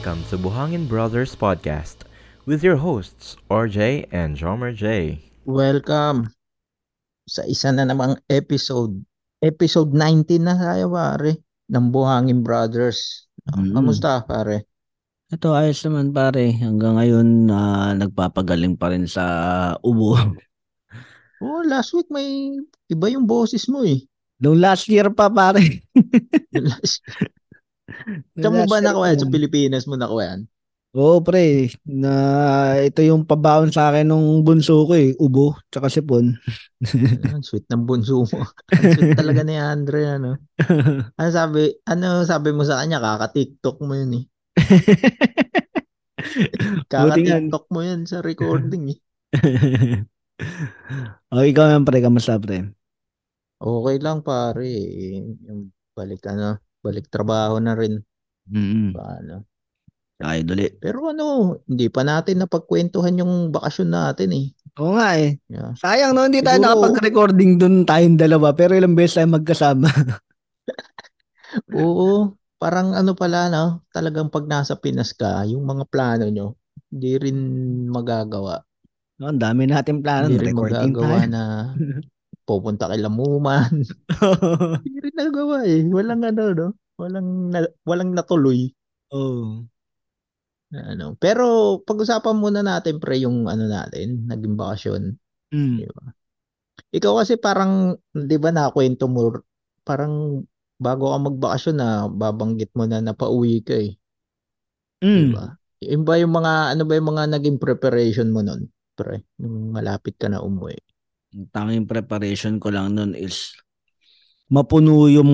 Welcome to Buhangin Brothers Podcast with your hosts, RJ and Jomer J. Welcome sa isa na namang episode. Episode 19 na tayo pare ng Buhangin Brothers. Mm. Kamusta pare? Ito ayos naman pare. Hanggang ngayon ah, nagpapagaling pa rin sa ubo. Oh, last week may iba yung boses mo eh. Nung last year pa pare. Last- Nung Saan mo ba nakuha yan? Sa yan. Pilipinas mo nakuha yan? Oo pre. Na ito yung pabaon sa akin nung bunso ko eh. Ubo tsaka sipon. Ang sweet ng bunso mo. Ang sweet talaga ni Andre ano. Ano sabi, ano sabi mo sa kanya? Kaka-TikTok mo yun eh. Kaka-TikTok mo yun sa recording eh. o ikaw naman pre. Kamusta pre? Okay lang pare. Yung balik ano, balik trabaho na rin. Mm-mm. Paano? Ay duli. Pero ano, hindi pa natin napagkwentuhan yung bakasyon natin eh. Oo nga eh. Yeah. Sayang no, hindi tayo Siguro- nakapag-recording dun tayong dalawa. Pero ilang beses tayo magkasama. Oo, parang ano pala no, talagang pag nasa Pinas ka, yung mga plano nyo, hindi rin magagawa. No, ang dami natin plano. Hindi rin Recording magagawa tayo. na pupunta kay Lamuman. Hindi rin nagawa eh. Walang ano no, walang na, walang natuloy. oh. na ano. Pero pag-usapan muna natin pre yung ano natin, naging bakasyon. Mm. Ikaw kasi parang, di ba nakwento mo, parang bago ka magbakasyon na babanggit mo na napauwi ka eh. Mm. ba? Yung ba yung mga, ano ba yung mga naging preparation mo nun? Pre, nung malapit ka na umuwi. Ang tanging preparation ko lang nun is mapuno yung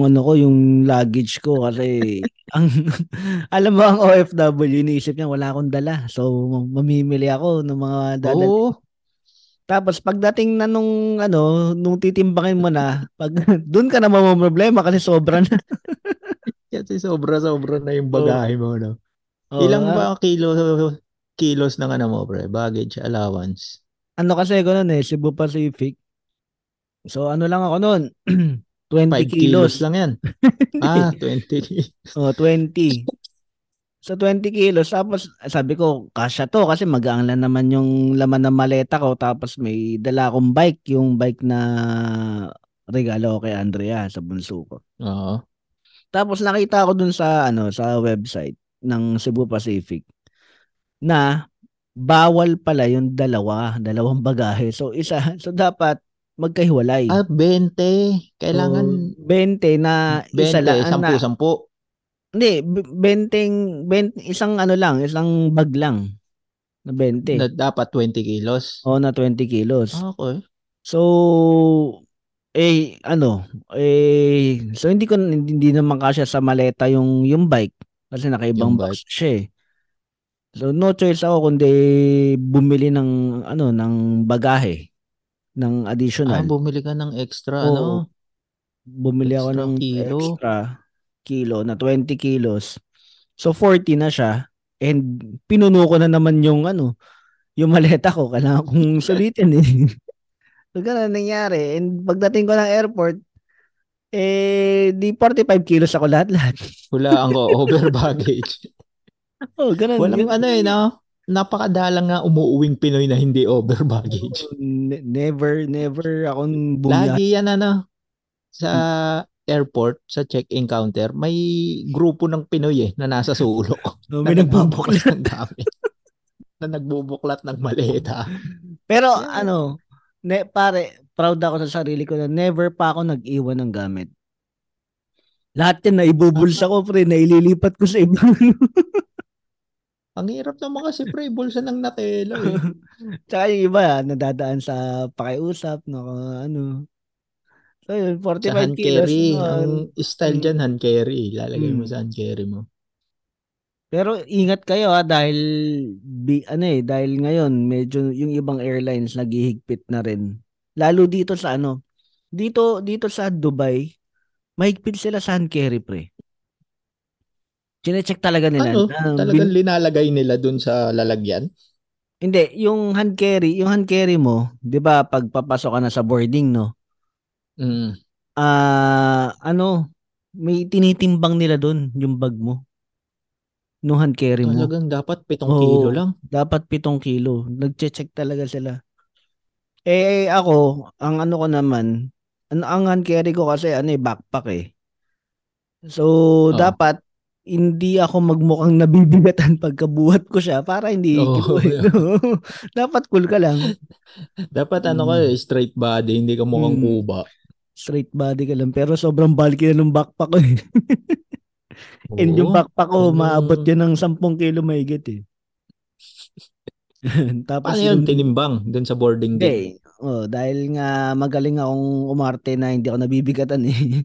ano ko, yung luggage ko kasi ang alam mo ang OFW iniisip niya wala akong dala. So mamimili ako ng mga dala. Oo, Tapos pagdating na nung ano, nung titimbangin mo na, pag doon ka na problema kasi sobra na. kasi sobra-sobra na yung bagahe mo, no? Oo, Ilang ba kilo, kilos ng ano mo, pre? Baggage allowance. Ano kasi ko noon eh, Cebu Pacific. So ano lang ako noon, 20 5 kilos kilos. lang yan. Ah, 20 kilos. Oh, 20. So 20 kilos. Tapos sabi ko, kasya to kasi magaang lang naman yung laman ng maleta ko. Tapos may dala akong bike, yung bike na regalo kay Andrea sa bunso ko. Oo. Tapos nakita ko dun sa ano sa website ng Cebu Pacific na bawal pala yung dalawa, dalawang bagahe. So isa, so dapat magkahiwalay. Ah, 20. Kailangan So, 20 na 20, isa lang na 10, 10. Hindi, b- benteng, bent, isang ano lang, isang bag lang na 20. Na dapat 20 kilos. o na 20 kilos. Ah, Okay. So, eh, ano, eh, so hindi ko, hindi, hindi naman kasya sa maleta yung, yung bike kasi nakaibang Yung box siya eh. So, no choice ako kundi bumili ng, ano, ng bagahe, ng Ah, additional. bumili ka ng extra, Oo. ano? Bumili ako Extra ng kilo. extra kilo na 20 kilos. So 40 na siya and pinuno ko na naman yung ano, yung maleta ko. Kailangan kong sulitin eh. so ganun nangyari. And pagdating ko ng airport, eh di 45 kilos ako lahat-lahat. Hulaan ko, over baggage. oh, ganun. Walang ganun. ano eh, no? Napakadalang nga umuuwing Pinoy na hindi over baggage. Ne- never, never akong bumiyahe. Lagi yan ano, sa airport, sa check-in counter, may grupo ng Pinoy eh, na nasa sulok. No, na may nagbubuklat. nagbubuklat ng gamit. na nagbubuklat ng maleta. Pero Yeah. ano, ne, pare, proud ako sa sarili ko na never pa ako nag-iwan ng gamit. Lahat yan na ibubulsa ko, pre, na ililipat ko sa ibang. Ang hirap naman kasi pre, bulsa ng natelo eh. Tsaka yung iba, nadadaan sa pakiusap, no, ano. So yun, 45 Sa hand kilos. carry, no, ang style Mm. dyan hand carry. Lalagay mo Mm. sa hand carry mo. Pero ingat kayo ha, dahil, bi, ano eh, dahil ngayon, medyo yung ibang airlines naghihigpit na rin. Lalo dito sa ano, dito, dito sa Dubai, mahigpit sila sa hand carry, pre. Chinecheck talaga nila. Ano? na Talagang bin- linalagay nila dun sa lalagyan? hindi, yung hand carry, yung hand carry mo, 'di ba, pag papasok ka na sa boarding, no? Mm. Ah, ano, may tinitimbang nila doon yung bag mo. nung hand carry mo. Talagang dapat 7 Oo. kilo lang. Dapat 7 kilo. Nagche-check talaga sila. Eh, ako, ang ano ko naman, ang, ang hand carry ko kasi ano eh, backpack eh. So, Oo. dapat hindi ako magmukhang nabibigatan pagkabuhat ko siya para hindi Oo, kilo eh. dapat cool ka lang. Dapat ano Mm. ka eh, straight body, hindi ka mukhang Mm. kuba. Straight body ka lang. Pero sobrang bulky na ng backpack ko eh. And yung backpack ko, Ano- maabot yan ng 10 kilo mahigit eh. Tapos Paano yun tinimbang dun sa boarding gate? Hindi. Oh, dahil nga magaling akong umarte na hindi ako nabibigatan eh.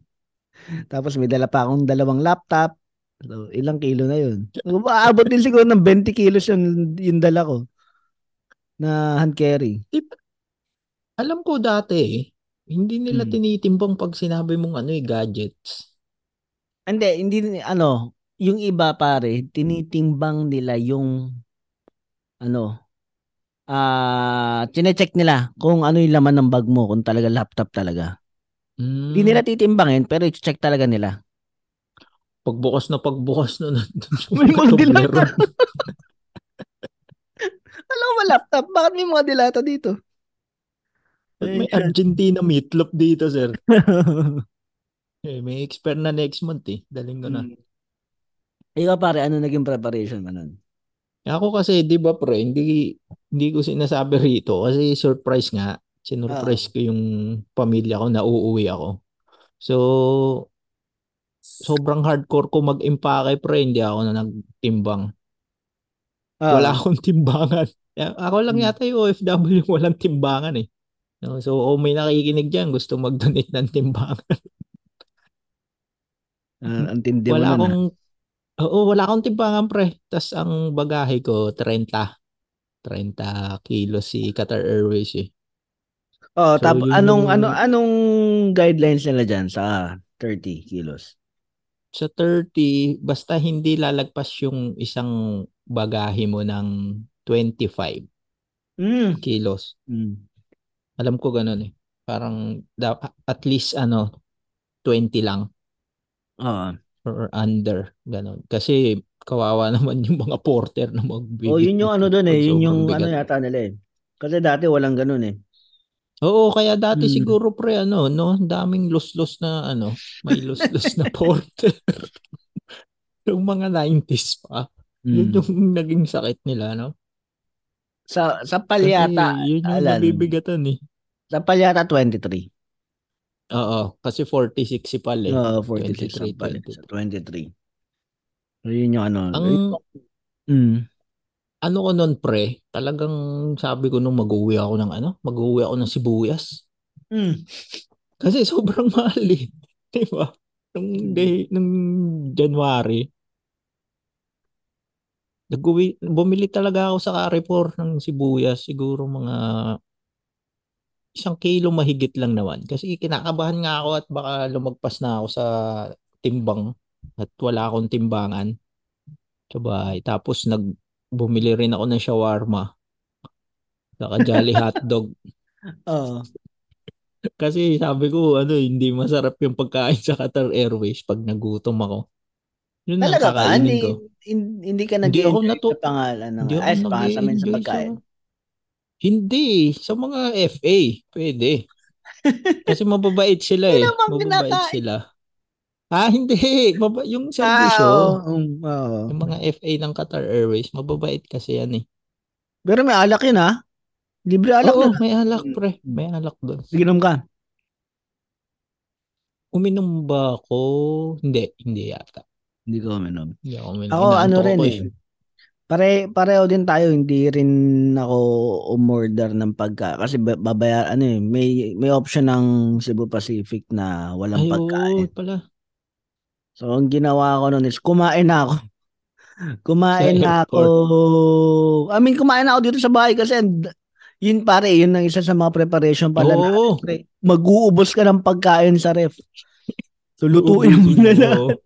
Tapos may dala pa akong dalawang laptop. So, ilang kilo na yun. Maabot din siguro ng 20 kilos yung, yung dala ko na hand carry. Alam ko dati eh, hindi nila Hmm. tinitimbang pag sinabi mong ano eh, gadgets. Hindi, hindi, ano, yung iba pare, tinitimbang nila yung, ano, ah, chinecheck nila kung ano yung laman ng bag mo, kung talaga laptop talaga. Mm, Hindi nila titimbangin, pero i-check talaga nila. Pagbukas na pagbukas na May mga dilata. Alam mo, laptop, bakit may mga dilata dito? May Argentina meatloaf dito, sir. Eh, may expire na next month eh. Daling ko na. Mm. Ikaw pare, ano naging preparation mo nun? Ako kasi, di ba pre, hindi, hindi ko sinasabi rito kasi surprise nga. Sinurprise ko yung pamilya ko na uuwi ako. So, sobrang hardcore ko mag-impake pre, hindi ako na nagtimbang. Ah, Wala akong timbangan. Ya- Ako lang Hmm. yata yung OFW yung walang timbangan eh. No, so, kung may nakikinig dyan, gusto mag-donate ng timbangan. ah, ang tindi mo wala nun, akong, oo, wala akong timbangan pre. Tapos ang bagahe ko, 30. 30 kilos si Qatar Airways eh. Oh, So, tap yun anong yung- ano anong guidelines nila diyan sa 30 kilos? Sa 30, basta hindi lalagpas yung isang bagahe mo ng 25 Mm. kilos. Mm. Alam ko ganun eh. Parang at least ano 20 lang Oo. or under ganun. Kasi kawawa naman yung mga porter na magbibigay. Oh, yun yung ano doon eh, yun yung ano yata nila eh. Kasi dati walang ganun eh. Oo, kaya dati Mm. siguro pre ano, no, daming los-los na ano, may los-los na porter. yung mga 90s pa. Yun Mm. yung naging sakit nila, no? Sa sa Kasi palyata, yun yung Alan. nabibigatan eh. sa palyata 23. Oo, kasi 40, 60 pal eh. Oo, 46 23, ang palit 23. sa 23. So, yun yung ano. Ang Mm. Ano ko nun pre, talagang sabi ko nung mag-uwi ako ng ano, mag-uwi ako ng sibuyas. Mm. Kasi sobrang mahal eh. Di ba? Nung, day, nung January, nag-uwi, bumili talaga ako sa Carrefour ng sibuyas. Siguro mga isang kilo mahigit lang naman. Kasi kinakabahan nga ako at baka lumagpas na ako sa timbang at wala akong timbangan sa bahay. Tapos nag bumili rin ako ng shawarma. Saka Jolly hotdog. Oo. Kasi sabi ko, ano, hindi masarap yung pagkain sa Qatar Airways pag nagutom ako. Yun Talaga ba? Hindi, ko. hin- hindi ka Hindi ako natu- sa pangalan ng Hindi ako ay, sa pagkain. sa... Hindi, sa mga FA, pwede. Kasi mababait sila eh. Mababait sila. Ah, hindi. Baba, yung Ah, servisyo, oo. Um, oo. yung mga FA ng Qatar Airways, mababait kasi yan eh. Pero may alak yun ha? Libre alak Oo, yun. may alak Mm. pre. May alak doon. Ginom ka. Uminom ba ako? Hindi, hindi yata. Hindi ko uminom. Hindi ako uminom. Ako ano Inaantok rin ako eh. Pare, pareho din tayo, hindi rin ako umorder ng pagka kasi ba- babaya ano eh, may may option ng Cebu Pacific na walang Ay, pagkain. oo pala. So ang ginawa ko noon is kumain na ako. kumain na ako. I mean, kumain na ako dito sa bahay kasi and- yun pare, yun ang isa sa mga preparation pala na Oo. pre, mag-uubos ka ng pagkain sa ref. So lutuin mo na lang.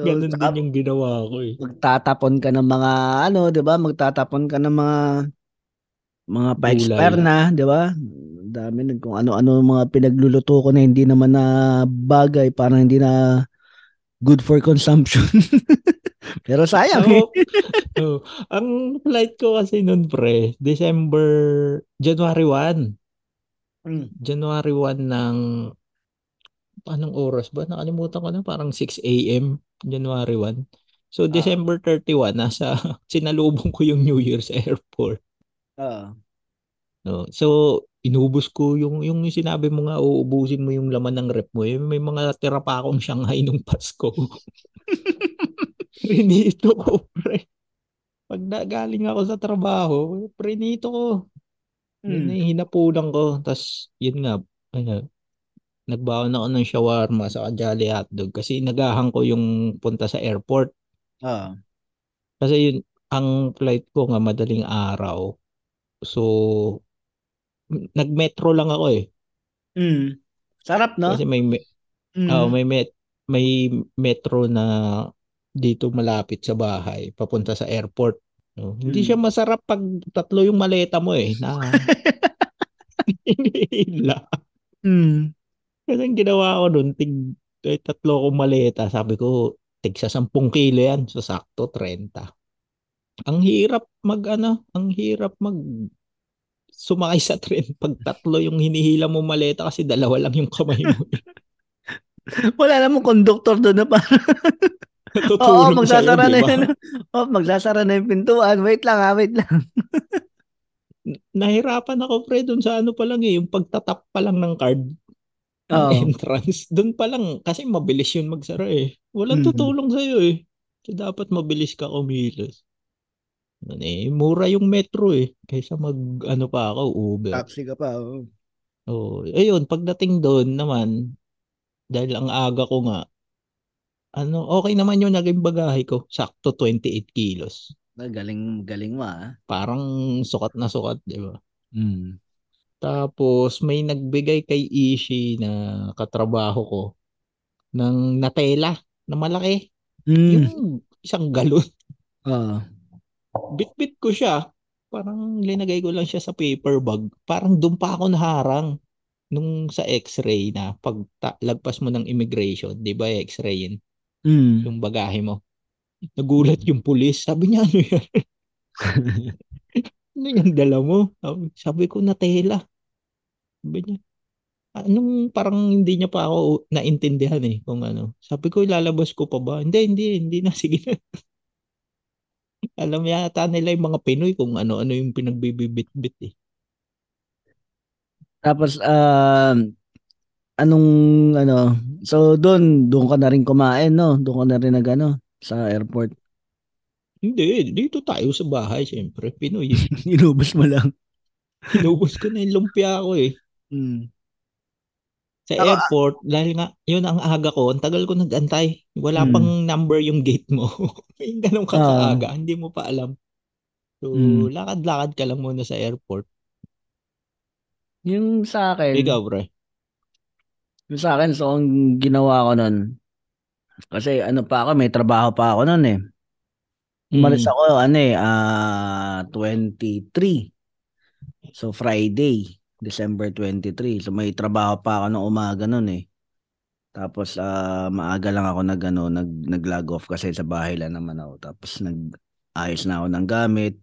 So, Ganun saka- din yung ginawa ko eh. magtatapon ka ng mga ano, 'di ba? Magtatapon ka ng mga mga pa-expire na, 'di ba? Dami nun kung ano-ano mga pinagluluto ko na hindi naman na bagay, parang hindi na good for consumption. Pero sayang eh. Oo. Oo. ang flight ko kasi noon pre, December, January 1. Mm. January 1 ng anong oras ba? Nakalimutan ko na parang 6 a.m. January 1. So Ah. December 31 nasa sinalubong ko yung New Year sa airport. Ah. No. So inubos ko yung yung sinabi mo nga uubusin mo yung laman ng rep mo. Eh, may mga tira pa akong Shanghai nung Pasko. Prinito ko, pre. Pag nagaling ako sa trabaho, prinito ko. Yun na Mm. yung hinapunan ko. Tapos, yun nga, ano, nagbaon ako ng shawarma sa Jolly Hotdog kasi nagahan ko yung punta sa airport. Ah. Kasi yun, ang flight ko nga madaling araw. So, nag-metro lang ako eh. Mm. Sarap, no? Kasi may, me- Mm. ah, may, met- may metro na dito malapit sa bahay, papunta sa airport. No? Hindi Mm. siya masarap pag tatlo yung maleta mo eh. Na, hinihila. Mm. Kasi ang ginawa ko doon, tig, eh, tatlo kong maleta. Sabi ko, tig sa 10 kilo yan. So, sakto, 30. Ang hirap mag, ano, ang hirap mag sumakay sa tren pag tatlo yung hinihila mo maleta kasi dalawa lang yung kamay mo. Wala namang conductor doon na pa. Oo, magsasara na ba? yun. Oh, magsasara na yung pintuan. Wait lang ha, wait lang. Nahirapan ako pre doon sa ano pa lang eh, yung pagtatap pa lang ng card Oo. entrance. Doon pa lang kasi mabilis yun magsara eh. Walang Mhm. tutulong sa'yo eh. So, dapat mabilis ka kumilos. Ano eh, mura yung metro eh. Kaysa mag ano pa ako, Uber. Taxi ka pa. Oh. Oh, ayun, pagdating doon naman, dahil ang aga ko nga, ano, okay naman yung naging bagahe ko. Sakto 28 kilos. Galing, galing mo ah. Parang sukat na sukat, di ba? Mm. Tapos may nagbigay kay Ishi na katrabaho ko ng natela na malaki. Mm. Yung isang galon. Ah. Bit-bit ko siya. Parang linagay ko lang siya sa paper bag. Parang doon pa ako naharang nung sa x-ray na pag ta- lagpas mo ng immigration, di ba x-ray yun, Mm. yung bagahe mo. Nagulat yung pulis. Sabi niya, ano yan? ano yung dala mo? Sabi, sabi ko, natela. Sabi niya, anong parang hindi niya pa ako naintindihan eh kung ano. Sabi ko, ilalabas ko pa ba? Hindi, hindi, hindi na. Sige na. Alam yata nila yung mga Pinoy kung ano-ano yung pinagbibibit-bit eh. Tapos, um, anong, ano, so doon, doon ka na rin kumain, no? Doon ka na rin nag, ano, sa airport. Hindi, dito tayo sa bahay, siyempre. Pinoy. eh. Inubos mo lang. Inubos ko na yung lumpia ko eh. Mm. Sa Ako, airport, dahil nga, yun ang aga ko, ang tagal ko nag-antay. Wala Mm. pang number yung gate mo. yung ganun ka kaaga, hindi mo pa alam. So, Mm. lakad-lakad ka lang muna sa airport. Yung sa akin, Ikaw, pre. yung sa akin, so ang ginawa ko nun, kasi ano pa ako, may trabaho pa ako nun eh. Umalis Mm. ako, ano eh, ah 23. So, Friday, December 23. So, may trabaho pa ako ng umaga nun eh. Tapos, ah maaga lang ako nag, ano, nag, nag-log off kasi sa bahay lang naman ako. Tapos, nag-ayos na ako ng gamit.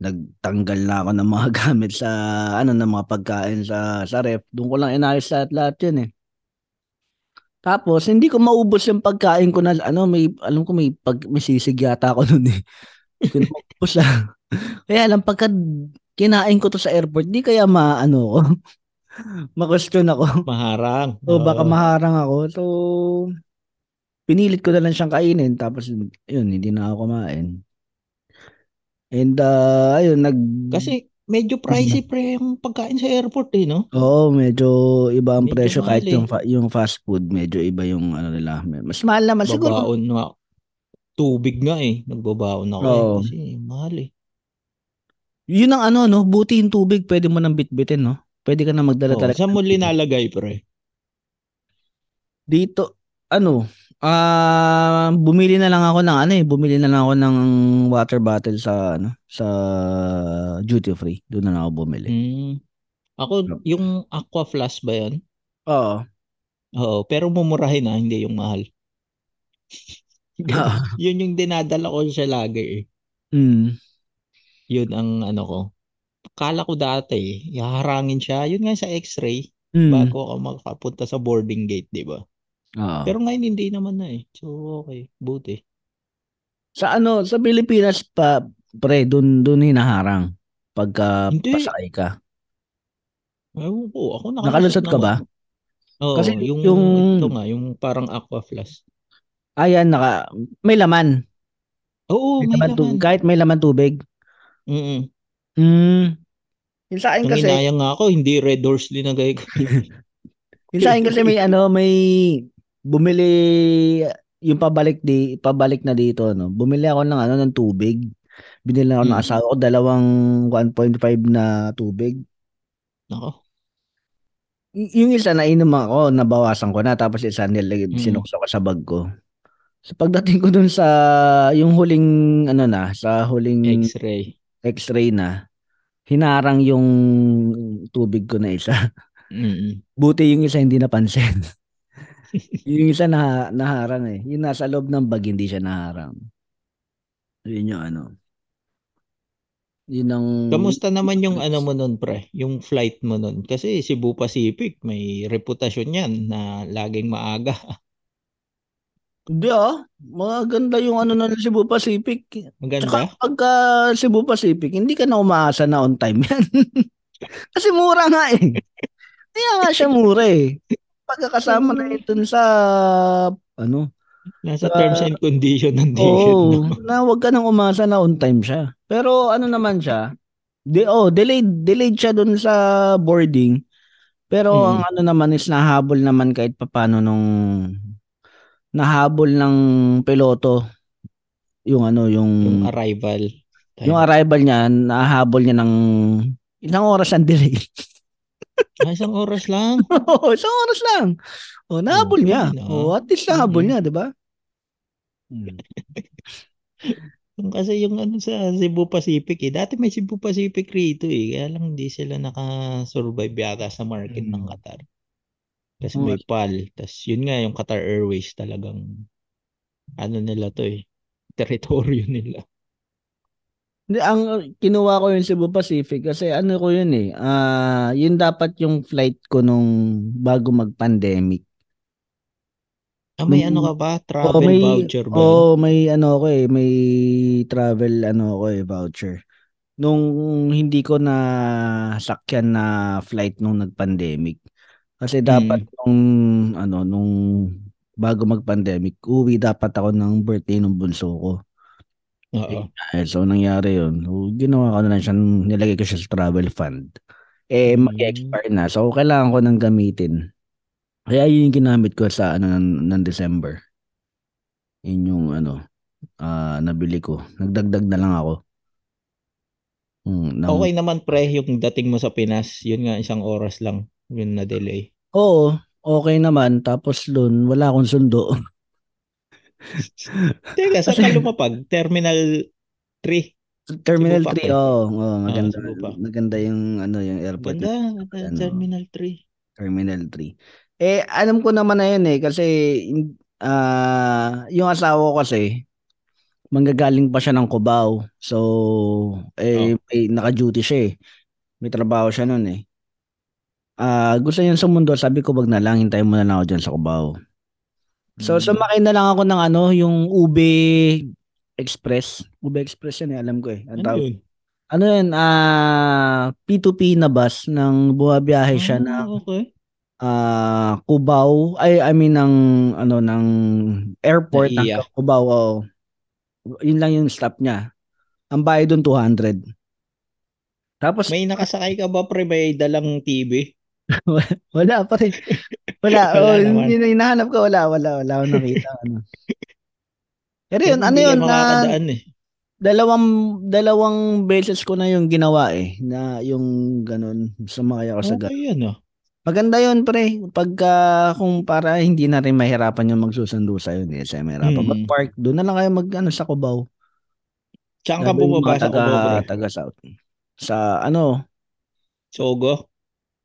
Nagtanggal na ako ng mga gamit sa, ano, ng mga pagkain sa, sa ref. Doon ko lang inayos lahat-lahat yun eh. Tapos, hindi ko maubos yung pagkain ko na, ano, may, alam ko may, pag, may sisig yata ako nun eh. Hindi ko. Kaya lang, pagka kinain ko to sa airport, di kaya maano ko. Ma-question ako. Maharang. O baka Oo. maharang ako. So, pinilit ko na lang siyang kainin. Tapos, yun, hindi na ako kumain. And, uh, ayun, nag... Kasi medyo pricey pre yung pagkain sa airport eh, no? Oo, medyo iba ang Medyo presyo kahit mahal yung, eh. fa- yung fast food, medyo iba yung ano nila. Mas mahal naman siguro. Babaon nga. Tubig nga eh. Nagbabaon ako eh. Oo. Kasi mahal eh. Yun ang ano, no? Buti yung tubig, pwede mo nang bitbitin, no? Pwede ka na magdala Oh, talaga. saan mo linalagay pre? Dito, ano, ah bumili na lang ako ng ano eh, bumili na lang ako ng water bottle sa ano, sa duty free. Doon na lang ako bumili. Hmm. Ako, yung aqua flask ba yan? Oo. Oo, pero mumurahin na, hindi yung mahal. Ah. yun yung dinadala ko siya lagi eh. Mm. Yun ang ano ko. Kala ko dati, haharangin siya. Yun nga sa x-ray, Mm. bago ako makapunta sa boarding gate, di ba? Oo. Pero ngayon hindi naman na eh. So, okay. Buti. sa ano, sa Pilipinas pa, pre, dun, dun hinaharang pagka Hindi. pasakay ka. Ewan ko. Ako Nakalusot ka ba? Oo. Kasi yung, yung- ito nga, yung parang aqua flask. Ayan, naka, may laman. Oo, May may laman tu- laman. kahit may laman tubig. Mm Mm. Yung sa akin Nung kasi, inayang nga ako, hindi red doors linagay ko. yung sa akin kasi may ano, may bumili yung pabalik di pabalik na dito no. Bumili ako ng ano ng tubig. Binili ako ng Mm. asawa ko dalawang 1.5 na tubig. Nako. Y- yung isa nainom ako, nabawasan ko na tapos isa nilagay Mm. sinukso ko sa bag ko. So pagdating ko dun sa yung huling ano na, sa huling X-ray. X-ray na, hinarang yung tubig ko na isa. Mm Buti yung isa hindi napansin. yung isa na naharang eh. Yung nasa loob ng bag hindi siya naharang. Yun yung ano. Yun ang Kamusta naman yung ano mo nun, pre? Yung flight mo nun? Kasi Cebu Pacific, may reputasyon yan na laging maaga. Hindi ah. Maganda yung ano ng Cebu Pacific. Maganda? Tsaka pagka Cebu Pacific, hindi ka na umaasa na on time yan. Kasi mura nga eh. Kaya nga siya mura eh. Pagkakasama na dun sa ano, Nasa Ah, terms and condition ng ticket. Oo, no? na wag ka nang umasa na on time siya. Pero ano naman siya, de, oh, delayed, delayed siya dun sa boarding. Pero Mm. ang ano naman is nahabol naman kahit papano nung nahabol ng piloto yung ano yung Yung arrival. time. yung arrival niya nahabol niya ng ilang oras ang delay. Ah, isang oras lang. Oo, isang oras lang. Oh, nahabol Okay niya. na. Oh, at least nahabol Mm. niya, 'di ba? Hmm. Yung Kasi yung ano sa Cebu Pacific eh. Dati may Cebu Pacific rito eh. Kaya lang hindi sila naka-survive yata sa market ng Mm. Qatar. Kasi Oo. may PAL. Tapos yun nga yung Qatar Airways talagang ano nila to eh. Teritoryo nila. Hindi, ang kinuha ko yung Cebu Pacific kasi ano ko yun eh. Ah, yun dapat yung flight ko nung bago mag-pandemic. Ah, may Nung- ano ka ba? Travel may voucher ba? Oo, may ano ko eh, may travel ano ko eh voucher. Nung hindi ko na sakyan na flight nung nag-pandemic. Kasi dapat Mm. nung ano nung bago mag-pandemic, uwi dapat ako ng birthday ng bunso ko. Oo. Eh, so nangyari yun. So, ginawa ko na lang siya, nilagay ko siya sa travel fund. Eh, Mm. mag-expire na. So, kailangan ko nang gamitin. Kaya yun yung ginamit ko sa ano ng, ng December. Yun yung ano, ah nabili ko. Nagdagdag na lang ako. Hmm, ng- Okay naman pre, yung dating mo sa Pinas, yun nga isang oras lang yun na delay. Oo, okay naman. Tapos dun, wala akong sundo. Teka, sa Kasi- lumapag? Terminal 3. Terminal Cebu pa, 3, pre. oo. oo, maganda, Cebu pa. maganda yung ano yung airport. Ganda, ano. Terminal 3. Terminal 3. Eh, alam ko naman na yun eh, kasi ah yung asawa ko kasi, manggagaling pa siya ng Cubao. So, eh, may, naka-duty siya eh. May trabaho siya nun eh. Ah, gusto niya sumundo, sabi ko wag na lang, hintayin mo na lang ako dyan sa Cubao. So, Mm. sumakay na lang ako ng ano, yung Ube Express. Ube Express yan eh, alam ko eh. Ang Ano yun? Ano yun, ah, P2P na bus ng bumabiyahe siya Ah, ng okay. ah Cubao ay I mean ng ano ng airport ng. Cubao. oo. Yun lang yung stop niya. Ang bayad doon 200. Tapos May nakasakay ka ba pre? May dalang TV? wala pa rin. Wala. Wala oh, naman. yun hinahanap ko wala wala wala akong nakita ano. Pero yun, ano yun ka na eh. dalawang dalawang beses ko na yung ginawa eh na yung ganun sumakay ako sa ganun. Okay yan ah. Maganda yun, pre. Pagka, kung para hindi na rin mahirapan yung magsusundo sa'yo, hindi sa mahirapan. Mm. Mag-park, doon na lang kayo mag, ano, sa Cubao. Saan ka bumaba sa Cubao pre? taga South. Sa, ano, Sogo?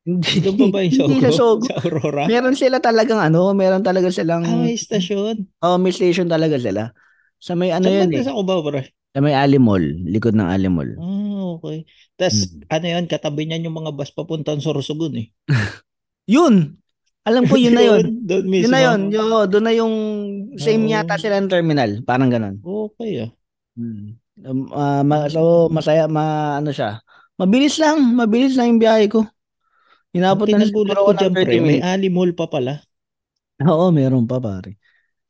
Hindi, Doon pa ba yung hindi Sogo? sa Sogo. Sa Aurora? Meron sila talagang ano, meron talaga silang, Ah, may stasyon. oh, may station talaga sila. Sa may ano Saan banda eh. sa Cubao, pre? Sa may Ali Mall, likod ng Ali Mall. Ah, okay. Tapos, Hmm. ano yan, katabi niyan yung mga bus papuntang Sorsogon eh. Yun! Alam ko yun na yun. Doon mismo. Yun na yun. Yo, doon na yung same Oo. yata sila ng terminal. Parang ganun. Okay ah. Hmm. Um, ma- so masaya ma ano siya. Mabilis lang, mabilis lang yung biyahe ko. Inabot na siguro ko ako ng dyan, 30 pre, may Mall pa pala. Oo, meron pa pare.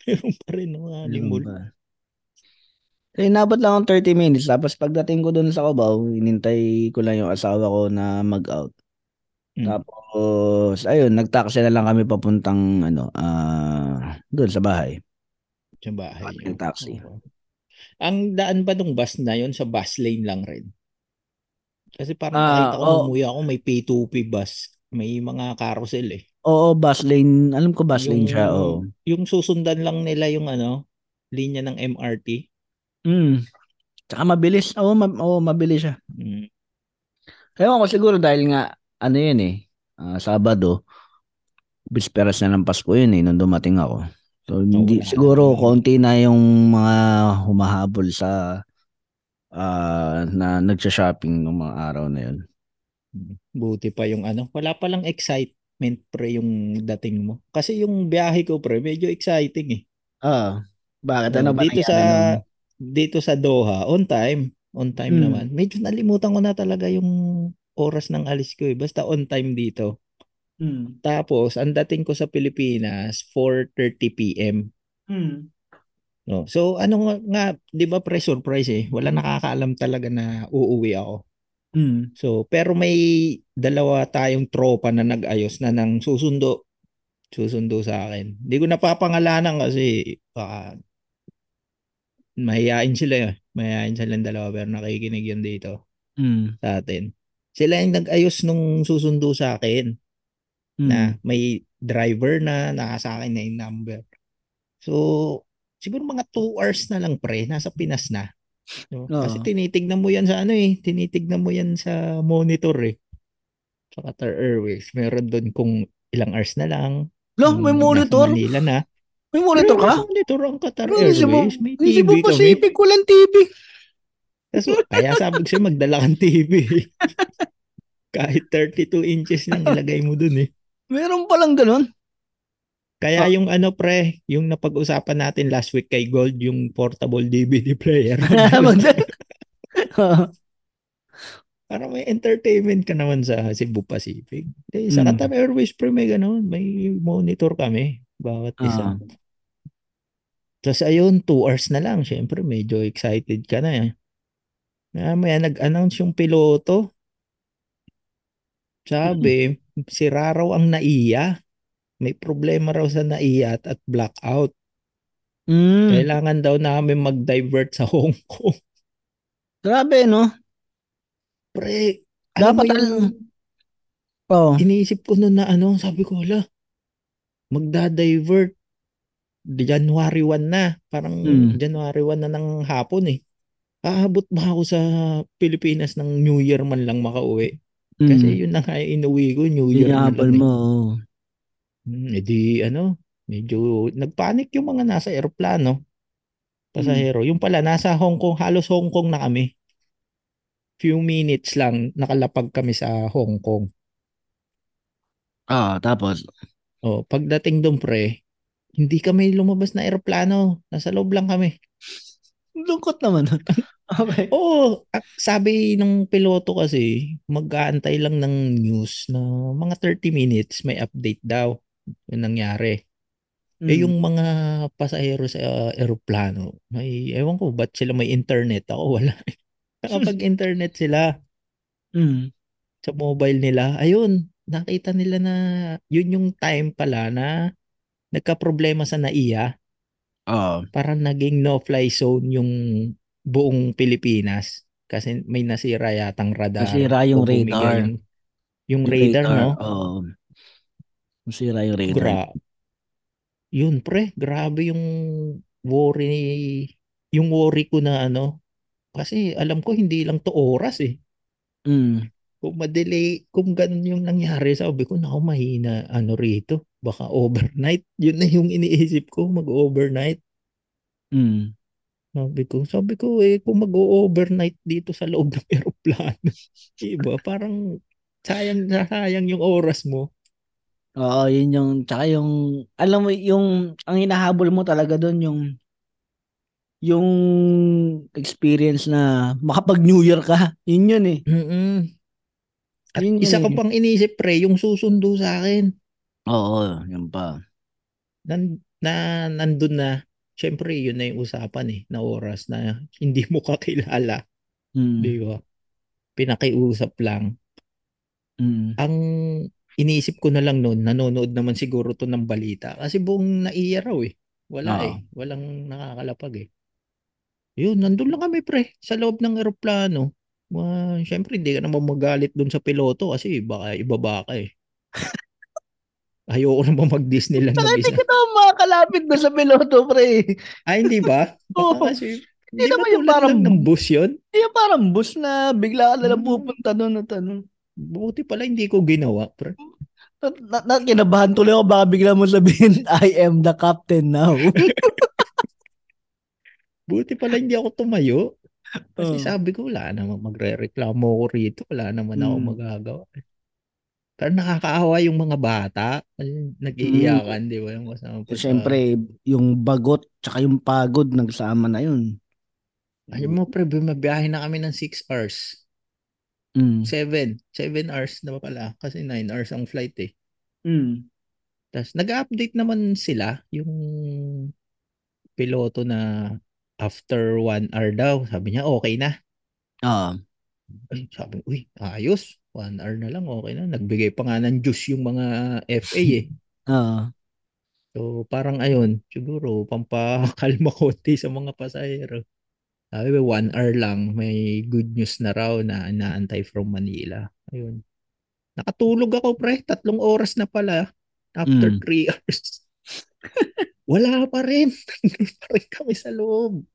Meron pa rin ng Mall. pa. So, inabot lang akong 30 minutes. Tapos pagdating ko doon sa Cubao, inintay ko lang yung asawa ko na mag-out. Hmm. Tapos, ayun, nag-taxi na lang kami papuntang, ano, ah, doon sa bahay. Sa bahay. Yung taxi. Oo. Ang daan ba nung bus na yon sa bus lane lang rin? Kasi parang Ah, nakita ko nung umuwi ako may P2P bus. May mga carousel eh. Oo, bus lane. Alam ko bus lane siya, oo. Yung susundan lang nila yung ano, linya ng MRT. Mm. Tsaka mabilis. Oo, ma- oo, mabilis siya. Mm. Ewan ko siguro dahil nga, ano yun eh, ah, Sabado, bisperas na ng Pasko yun eh, nung dumating ako. So, hindi, siguro, konti na yung mga humahabol sa, ah, na nagsha-shopping ng mga araw na yun. Buti pa yung ano, wala pa lang excitement pre yung dating mo. Kasi yung biyahe ko pre, medyo exciting eh. Ah, bakit? Ano Oh, ba dito sa nung- dito sa Doha, on time, on time Hmm. naman. Medyo nalimutan ko na talaga yung oras ng alis ko eh. Basta on time dito. Hmm. Tapos, ang dating ko sa Pilipinas, 4.30 p.m. Hmm. No. So, ano nga, nga 'di ba pre surprise eh. Wala nakakaalam talaga na uuwi ako. Hmm. So, pero may dalawa tayong tropa na nag-ayos na ng susundo. Susundo sa akin. Hindi ko napapangalanan kasi baka mahihain sila eh. Mahihain silang dalawa pero nakikinig yun dito Hmm. sa atin. Sila yung nag-ayos nung susundo sa akin Hmm. na may driver na nasa akin na yung number. So, siguro mga 2 hours na lang pre, nasa Pinas na. No? Kasi Oo. tinitignan mo yan sa ano eh, tinitignan mo yan sa monitor eh. Sa Qatar Airways, meron doon kung ilang hours na lang. Lo, may monitor? Manila na. May monitor ka? may monitor ang Qatar Pero Airways, may Sa TV kami. Pacific, walang TV. Kaso, kaya sabi ko sa'yo, magdala kang TV. Kahit 32 inches lang ilagay mo dun eh. Meron palang ganun. Kaya Ah. yung ano pre, yung napag-usapan natin last week kay Gold, yung portable DVD player. Para may entertainment ka naman sa Cebu Pacific. Eh, sa Mm. Qatar Airways pre, may ganun. May monitor kami. Bawat isa. Ah. Tapos ayun, 2 hours na lang. Siyempre, medyo excited ka na eh. Maya nag-announce yung piloto. Sabi, sira raw ang naiya. May problema raw sa naiya at, blackout. Mm. Kailangan daw namin mag-divert sa Hong Kong. Grabe, no? Pre, alam Dapat mo yung al- Oo. iniisip ko noon na ano, sabi ko, hala, magda-divert. January 1 na. Parang Mm. January 1 na ng hapon eh. Aabot ba ako sa Pilipinas ng New Year man lang makauwi? Kasi Mm. yun na nga inuwi ko, New Year na Hinahabol lang. mo. Eh. Hmm, edi ano, medyo nagpanik yung mga nasa eroplano. Pasahero. Yung pala, nasa Hong Kong, halos Hong Kong na kami. Few minutes lang, nakalapag kami sa Hong Kong. Ah, tapos. O, pagdating doon pre, hindi kami lumabas na eroplano. Nasa loob lang kami. Lungkot naman. okay. Oo, sabi ng piloto kasi, mag-aantay lang ng news na mga 30 minutes may update daw. Yung nangyari. Eh Mm. yung mga pasahero sa eroplano, may ewan ko ba't sila may internet ako wala. Nakapag-internet sila Mm. sa mobile nila. Ayun, nakita nila na yun yung time pala na nagka-problema sa NAIA. Oo. Parang naging no-fly zone yung buong Pilipinas kasi may nasira yatang radar. Nasira yung radar. Yung, yung radar, no? Oo. Masira yung radar. Gra yun pre, grabe yung worry, yung worry ko na ano, kasi alam ko hindi lang to oras eh. Mm. kung madelay, kung ganun yung nangyari, sabi ko, naku, mahina, ano rito, baka overnight. Yun na yung iniisip ko, mag-overnight. Mm. Sabi ko, sabi ko eh, kung mag-overnight dito sa loob ng aeroplano, iba, parang sayang na sayang yung oras mo. Oo, yun yung, tsaka yung, alam mo, yung, ang hinahabol mo talaga doon, yung, yung experience na makapag-New Year ka. Yun yun eh. Mm-mm. At Yun yun isa ko eh. pang inisip, pre, yung susundo sa akin. Oo, yun pa. Nan, na, nandun na, syempre, yun na yung usapan eh, na oras na hindi mo kakilala. Mm. Di ba? Pinakiusap lang. Mm. Ang iniisip ko na lang noon, nanonood naman siguro to ng balita. Kasi buong naiya raw eh. Wala Oo. eh. Walang nakakalapag eh. Yun, nandun lang kami pre, sa loob ng eroplano. Uh, Siyempre, hindi ka naman magalit dun sa piloto kasi baka ibaba ka eh. Ayoko naman mag-Disneyland Saka hindi mag-isa. ka naman makakalapit na sa piloto, pre. Ay, hindi ba? Oo. Kasi, Hindi di ba yung parang- ng bus yun? Hindi parang bus na bigla ka na lang Mm. pupunta doon at ano. Buti pala hindi ko ginawa, pre. Na, na, na- kinabahan tuloy ako baka bigla mo sabihin, I am the captain now. Buti pala hindi ako tumayo. Kasi Oo. sabi ko, wala naman magre-reklamo ako rito. Wala naman ako Mm. magagawa. Pero nakakaawa yung mga bata. Nag-iiyakan, di ba? Yung kasama pa sa- Mm. Siyempre, yung bagot tsaka yung pagod nagsama na yun. Ay, mo pre, bumabiyahe na kami ng 6 hours. Mm. 7. 7 hours na pala. Kasi 9 hours ang flight eh. Mm. Tapos nag-update naman sila yung piloto na after 1 hour daw. Sabi niya, okay na. Ah. Ay, sabi, uy, ayos. 1 hour na lang, okay na. Nagbigay pa nga ng juice yung mga FA eh. Ah. So, parang ayun, siguro, pampakalma konti sa mga pasahero. Sabi, one hour lang, may good news na raw na inaantay from Manila. Ayun. Nakatulog ako, pre. Tatlong oras na pala. After Mm. three hours. Wala pa rin. Nandun pa rin kami sa loob.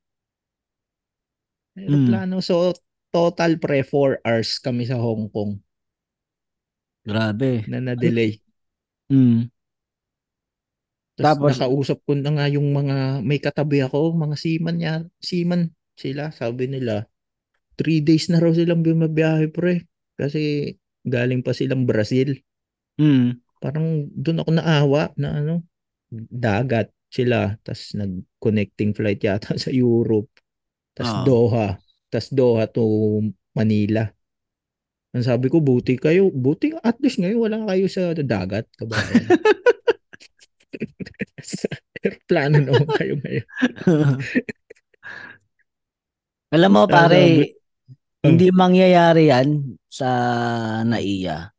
Aeroplano. So, total pre, four hours kami sa Hong Kong Grabe. na na-delay. Mm. Tapos, Tapos- nakausap ko na nga yung mga, may katabi ako, mga seaman niya, seaman sila, sabi nila, three days na raw silang bumabiyahe pre. Kasi galing pa silang Brazil. Mm. Parang doon ako naawa na ano, dagat sila, tas nag-connecting flight yata sa Europe, tas Ah. Doha, tas Doha to Manila. Ang sabi ko, buti kayo, buti at least ngayon wala kayo sa dagat, kabayan. aeroplano naman kayo ngayon. Alam mo, pare, hindi mangyayari yan sa NAIA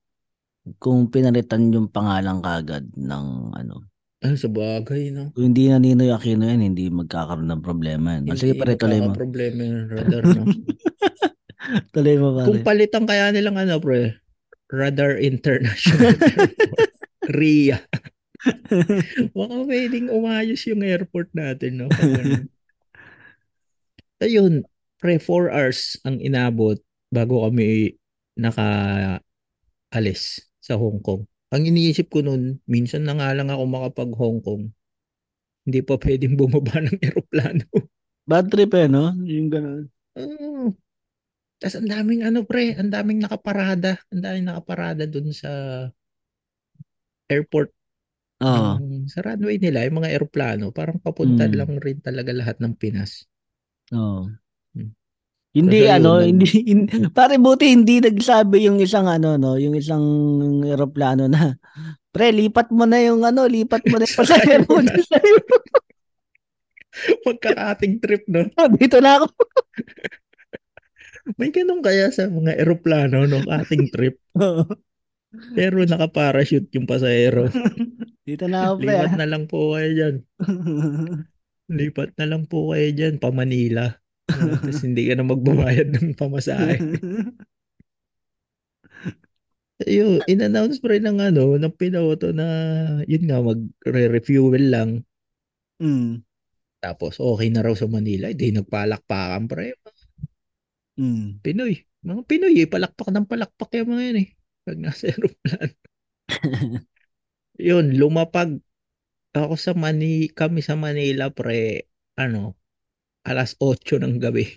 kung pinalitan yung pangalan kagad ng ano. Ah, sa bagay, no? Kung hindi na Ninoy Aquino yan, hindi magkakaroon ng problema yan. Ah, Sige, pare, tuloy mo. problema yung radar, no? Tuloy mo, pare. Kung palitan kaya nilang ano, pre, Radar International RIA. Baka pwedeng umayos yung airport natin, no? Ayun, pre, 4 hours ang inabot bago kami naka-alis sa Hong Kong. Ang iniisip ko nun, minsan na nga lang ako makapag Hong Kong. Hindi pa pwedeng bumaba ng eroplano. Bad trip eh, no? Yung ganun. Oo. Tapos ang daming ano pre, ang daming nakaparada. Ang daming nakaparada dun sa airport. Oo. ng- sa runway nila, yung mga eroplano, parang papunta Mm. lang rin talaga lahat ng Pinas. Oo. Hmm. Hindi Kasi ano, yun, hindi, hin- pare buti hindi nagsabi yung isang ano no, yung isang eroplano na pre lipat mo na yung ano, lipat mo na yung pasahero mo sa'yo. Magkakating trip, no? Dito na ako. May ganun kaya sa mga eroplano, no? Ating trip. Pero nakaparachute yung pasahero. Dito na ako pre. Lipat ah. na lang po kayo dyan. Lipat na lang po kayo dyan, pa Manila. Tapos hindi ka na magbabayad ng pamasahe. Ayun, in-announce pa rin ng ano, ng piloto na yun nga, mag-refuel lang. mm. Tapos okay na raw sa Manila. Hindi nagpalakpakan pre. Mm. Pinoy. Mga Pinoy eh, palakpak ng palakpak yung mga yun eh. Pag nasa aeroplano. yun, lumapag ako sa Mani, kami sa Manila pre, ano, alas 8 ng gabi.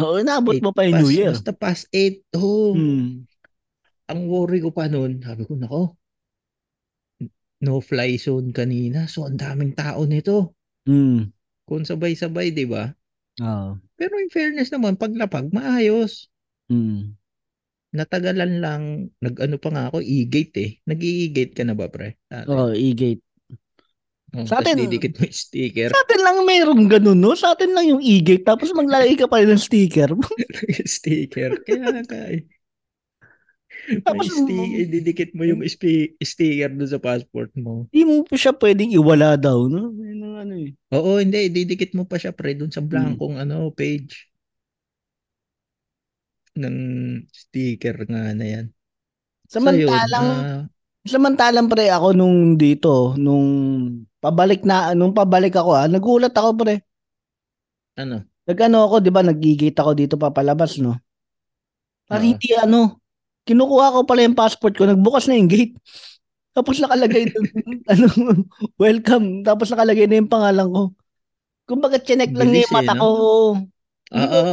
Oo, inaabot Eight mo pa yung New Year. Basta past 8. Oh, Hmm. ang worry ko pa noon, sabi ko, nako, no fly zone kanina. So, ang daming tao nito. Hmm. Kung sabay-sabay, di ba? Oo. Pero in fairness naman, paglapag, maayos. Hmm. Natagalan lang, nag-ano pa nga ako, e-gate eh. Nag-e-gate ka na ba, pre? Oo, e-gate. Oh, Sa atin- didikit mo yung sticker. Sa atin lang mayroong ganun, no? Sa atin lang yung e-gate, tapos maglalagay ka pa rin ng sticker. sticker. Kaya nga eh. Tapos, sti- didikit mo yung spi- sticker doon sa passport mo. Hindi mo pa siya pwedeng iwala daw, no? Ang ano eh. Oo, hindi. Didikit mo pa siya, pre, doon sa blankong ano, page. ng sticker nga na yan. Samantalang, So, yun, ah, samantalang pre ako nung dito, nung pabalik na, nung pabalik ako ah, nagulat ako pre. ano? Nagano ako, di ba, nagigate ako dito papalabas, no? Para hindi ano, kinukuha ko pala yung passport ko, nagbukas na yung gate. Tapos nakalagay doon, ano, welcome. Tapos nakalagay na yung pangalan ko. Kumbaga, chinek lang niya yung mata eh, ko. Oo.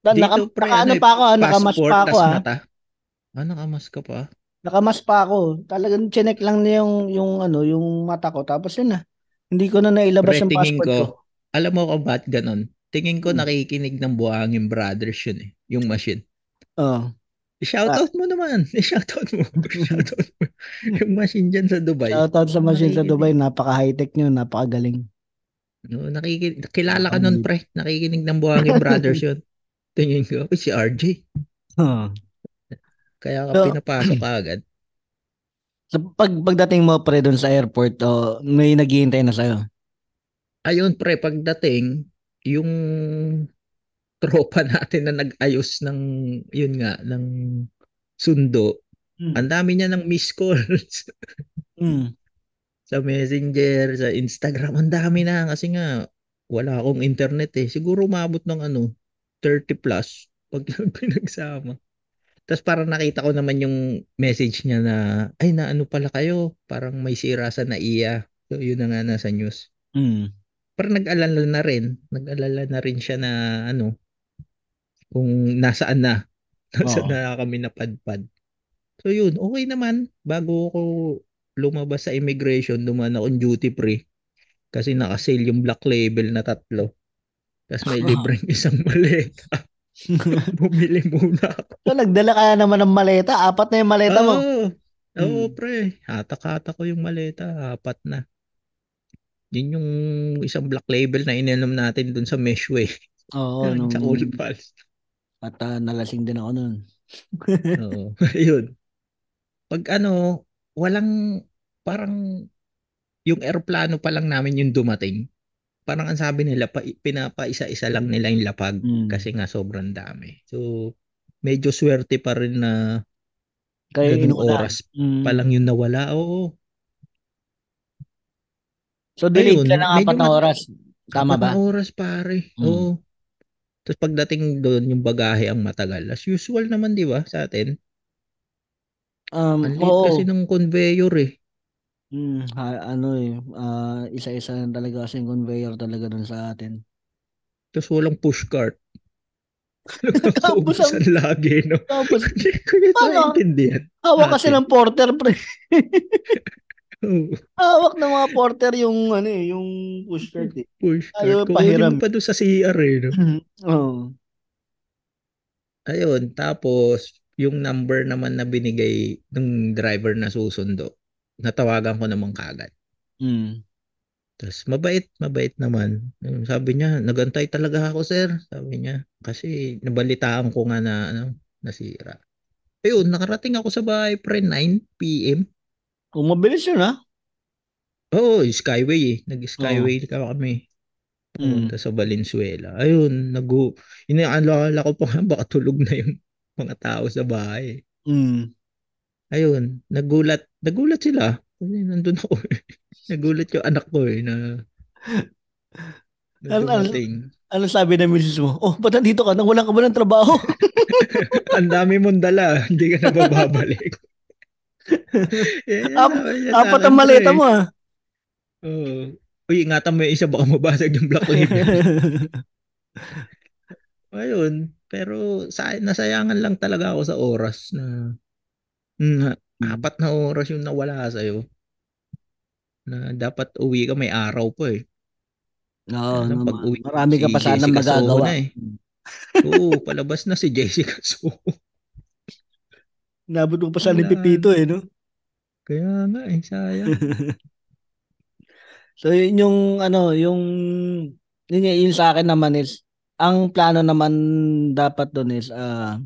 Na, Dito, naka, pre, naka ano pa ako, ah, nakamas pa ako ah. mata. Ah, nakamas ka pa? Nakamas pa ako. Talagang chinek lang niya yung, yung ano, yung mata ko. Tapos yun na. Hindi ko na nailabas Pre, yung passport ko. ko, alam mo kung ba't ganon? Tingin ko Hmm. nakikinig ng buhangin brothers yun eh, yung machine. Oo. I-shoutout mo naman. I-shoutout mo. I-shoutout mo. yung machine dyan sa Dubai. Shoutout sa machine sa. Dubai. Napaka-high-tech nyo. Napakagaling. No, nakikinig, kilala ka nun, pre. Nakikinig ng buhangin brothers yun. Tingin ko, "Uy, si RJ. Huh. Kaya ka So- pinapasok agad. So, pag, pagdating mo pre doon sa airport, oh, may naghihintay na sa'yo. Ayun, pre, pagdating, yung tropa natin na nag-ayos ng, yun nga, ng sundo, Hmm. ang dami niya ng missed calls Mm. sa messenger, sa Instagram, ang dami na kasi nga, wala akong internet eh. Siguro umabot ng ano, 30 plus pag pinagsama. Tapos parang nakita ko naman yung message niya na, ay na ano pala kayo, parang may sira sa NAIA. So yun na nga nasa news. Mm. Parang nag-alala na rin, nag-alala na rin siya na ano, kung nasaan na, nasaan Oo. na kami napadpad. So yun, okay naman. Bago ako lumabas sa immigration, dumaan akong duty free. Kasi naka-sale yung black label na tatlo. Tapos may libreng isang maleta. Bumili muna ako. So, nagdala ka na naman ng maleta. Apat na yung maleta mo. Oo. Oo, Hmm. pre. Hatak-hatak ko yung maleta. Apat na. Yun yung isang black label na ininom natin dun sa Meshway. Oo. nung- sa Old Pals. At ah, nalasing din ako nun. Oo. Ayun. Pag ano, walang parang yung eroplano pa lang namin yung dumating. Parang ang sabi nila, pa, pinapaisa-isa lang nila yung lapag Mm. kasi nga sobrang dami. So, medyo swerte pa rin na Kaya inuna. oras Mm. pa lang yung nawala. Oo. So, delayed Ayun, ka medyo apat na oras. Tama ba? na oras pare. Mm. Oo. Tapos pagdating doon, yung bagahe ang matagal. As usual naman, di ba, sa atin? Um, Ang oo. kasi ng conveyor eh. Mm, ha- ano eh, ah, isa-isa na talaga kasi yung conveyor talaga dun sa atin. Tapos walang pushcart. Tapos ang- Naubusan lagi, no? Tapos, Hindi ko Paano? naintindihan. hawak kasi Atin. ng porter, pre. Oo, Hawak ng mga porter yung, ano eh, yung pushcart eh. pushcart. Ayaw Kukunin pahiram. mo pa doon sa CR eh, no? Oo. Ayun, tapos yung number naman na binigay ng driver na susundo, natawagan ko naman kagad. Mm. Tapos mabait, mabait naman. Sabi niya, nagantay talaga ako, sir. Sabi niya, kasi nabalitaan ko nga na ano, nasira. Ayun, nakarating ako sa bahay pre 9 PM. Kung mabilis yun, ha? Oo, Skyway eh. Nag-Skyway ka kami. Mm. Punta sa Valenzuela. Ayun, nagu inaalala ko pa nga baka tulog na yung mga tao sa bahay. Mm. Ayun, nagulat, nagulat sila. Kasi nandun ako. eh. nagulat yung anak ko eh na, na al- dumating. Ano sabi ng misis mo? Oh, ba't nandito ka? Nang walang ka ba ng trabaho? Ang dami mong dala, hindi ka na bababalik. yeah, Ap- Apat ang maleta pre. mo ah. Oo. Uy, ingatan mo yung isa, baka mabasag yung black label. Ayun, pero sa nasayangan lang talaga ako sa oras na na apat na oras yung nawala sa'yo. Na dapat uwi ka may araw pa eh. Oo, naman. pag uwi, Marami ka si pa sanang Jessica Soho magagawa. na eh. Oo, palabas na si Jessica Soho. Nabot mo pa sa Wala. Pipito eh, no? Kaya nga eh, sayang. So yun yung ano, yung yun, yun sa akin naman is ang plano naman dapat doon is ah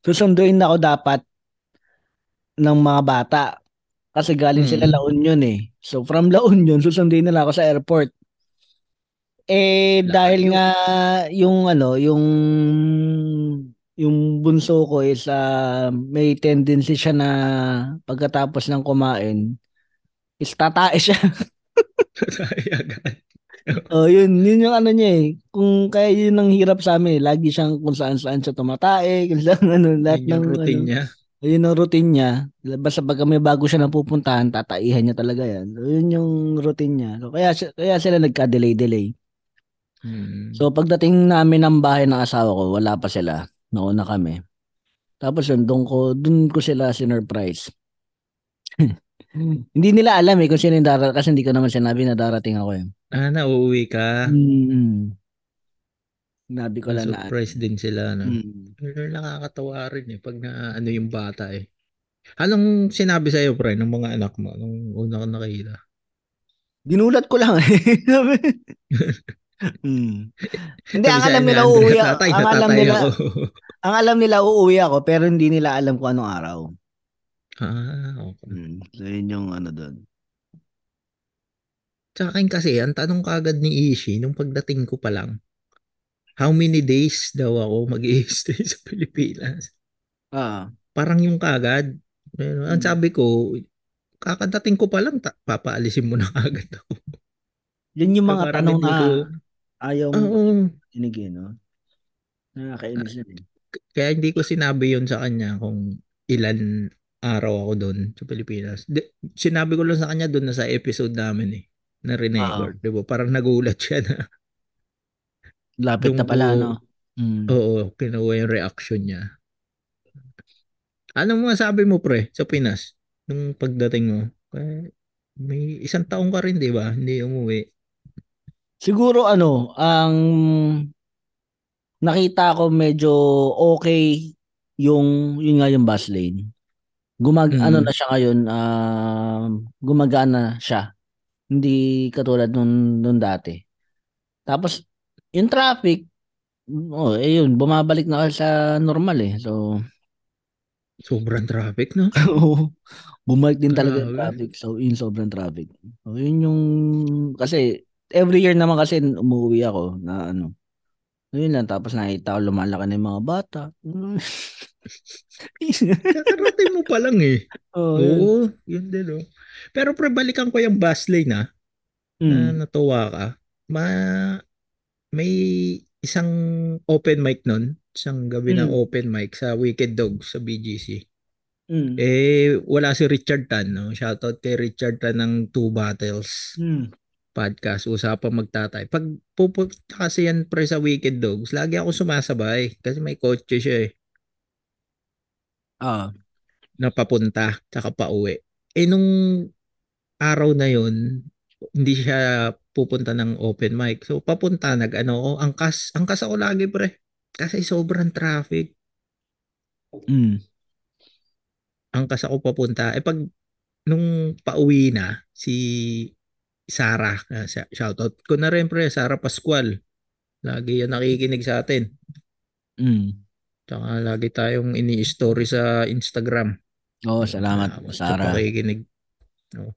susunduin ako dapat ng mga bata kasi galing sila Mm. La Union eh. So from La Union susunduin nila ako sa airport. Eh Layo. dahil nga yung ano, yung yung bunso ko is ah, may tendency siya na pagkatapos ng kumain is tatae siya. Agad. Oh, yun, yun yung ano niya eh. Kung kaya yun ang hirap sa amin, eh. lagi siyang kung saan-saan siya tumatae, kung saan ano, lahat Yun ng routine ano, niya. Yun ang routine niya. Basta pag may bago siya napupuntahan, tataihan niya talaga yan. So, yun yung routine niya. So, kaya, kaya sila nagka-delay-delay. Mm. So, pagdating namin ng bahay ng asawa ko, wala pa sila. Nauna kami. Tapos yun, doon ko, doon ko sila sinurprise. hindi nila alam eh kung sino yung darating kasi hindi ko naman sinabi na darating ako eh. ah, nauuwi ka. Mm. Sinabi ko lang na ano. Surprise din sila. No? Mm. Pero nakakatawa rin eh pag na ano yung bata eh. Anong sinabi sa'yo pre ng mga anak mo nung una ka nakita? Ginulat ko lang eh. Hmm. Hindi, ang alam sa nila uuwi ako. Tatay, Ang alam nila, ako. ang alam nila uuwi ako, pero hindi nila alam kung anong araw. ah, okay. Hmm. So, yun yung ano doon. Sa akin kasi, ang tanong kagad ni Ishi nung pagdating ko pa lang, how many days daw ako mag stay sa Pilipinas? Ah. Parang yung kagad. Pero ang Hmm. sabi ko, kakadating ko pa lang, ta- papaalisin mo na kagad ako. Yan yung mga tanong na ko- ayaw mo Oo. tinigin, no? Nakakainis yun eh. Kaya hindi ko sinabi yun sa kanya kung ilan araw ako doon sa Pilipinas. Di, sinabi ko lang sa kanya doon na sa episode namin eh, na record. Di ba? Parang nagulat siya na, Lapit na pala, no? Hmm. oo, kinuha yung reaction niya. Anong masabi mo pre sa Pinas nung pagdating mo? Kaya may isang taong ka rin, di ba? Hindi umuwi. Siguro ano, ang nakita ko medyo okay yung yun nga yung bus lane. Gumag Mm. ano na siya ngayon, um, gumagana siya. Hindi katulad nung, nung dati. Tapos yung traffic, oh, eh yun, bumabalik na sa normal eh. So, Sobrang traffic, no? bumalik din talaga yung traffic. So, yun sobrang traffic. So, yun yung, kasi, every year naman kasi umuwi ako na ano, yun lang, tapos nakita ko lumalaki na yung mga bata. Kakarating mo pa lang eh. oh, yun. Oo, yun din oh. Pero pre, balikan ko yung bus lane ah. Mm. na natuwa ka, ma may isang open mic nun, isang gabi ng Mm. open mic sa Wicked Dogs sa BGC. Mm. Eh, wala si Richard Tan, no? Shoutout kay Richard Tan ng Two Battles Mm. podcast, usapang magtatay. Pag pupunta kasi yan pre sa Wicked Dogs, lagi ako sumasabay kasi may kotse siya eh, Ah. na papunta, tsaka pauwi. Eh, nung araw na yun, hindi siya pupunta ng open mic. So, papunta, nag ano, ako, angkas, angkas ako lagi pre. Kasi sobrang traffic. Mm. Angkas ako papunta. Eh, pag, nung pauwi na, si Sarah, uh, shoutout ko na rin pre, Sarah Pascual. Lagi yan nakikinig sa atin. Mm. Tsaka lagi tayong ini-story sa Instagram. Oh, salamat Salamat Sarah. Sa pakikinig. No.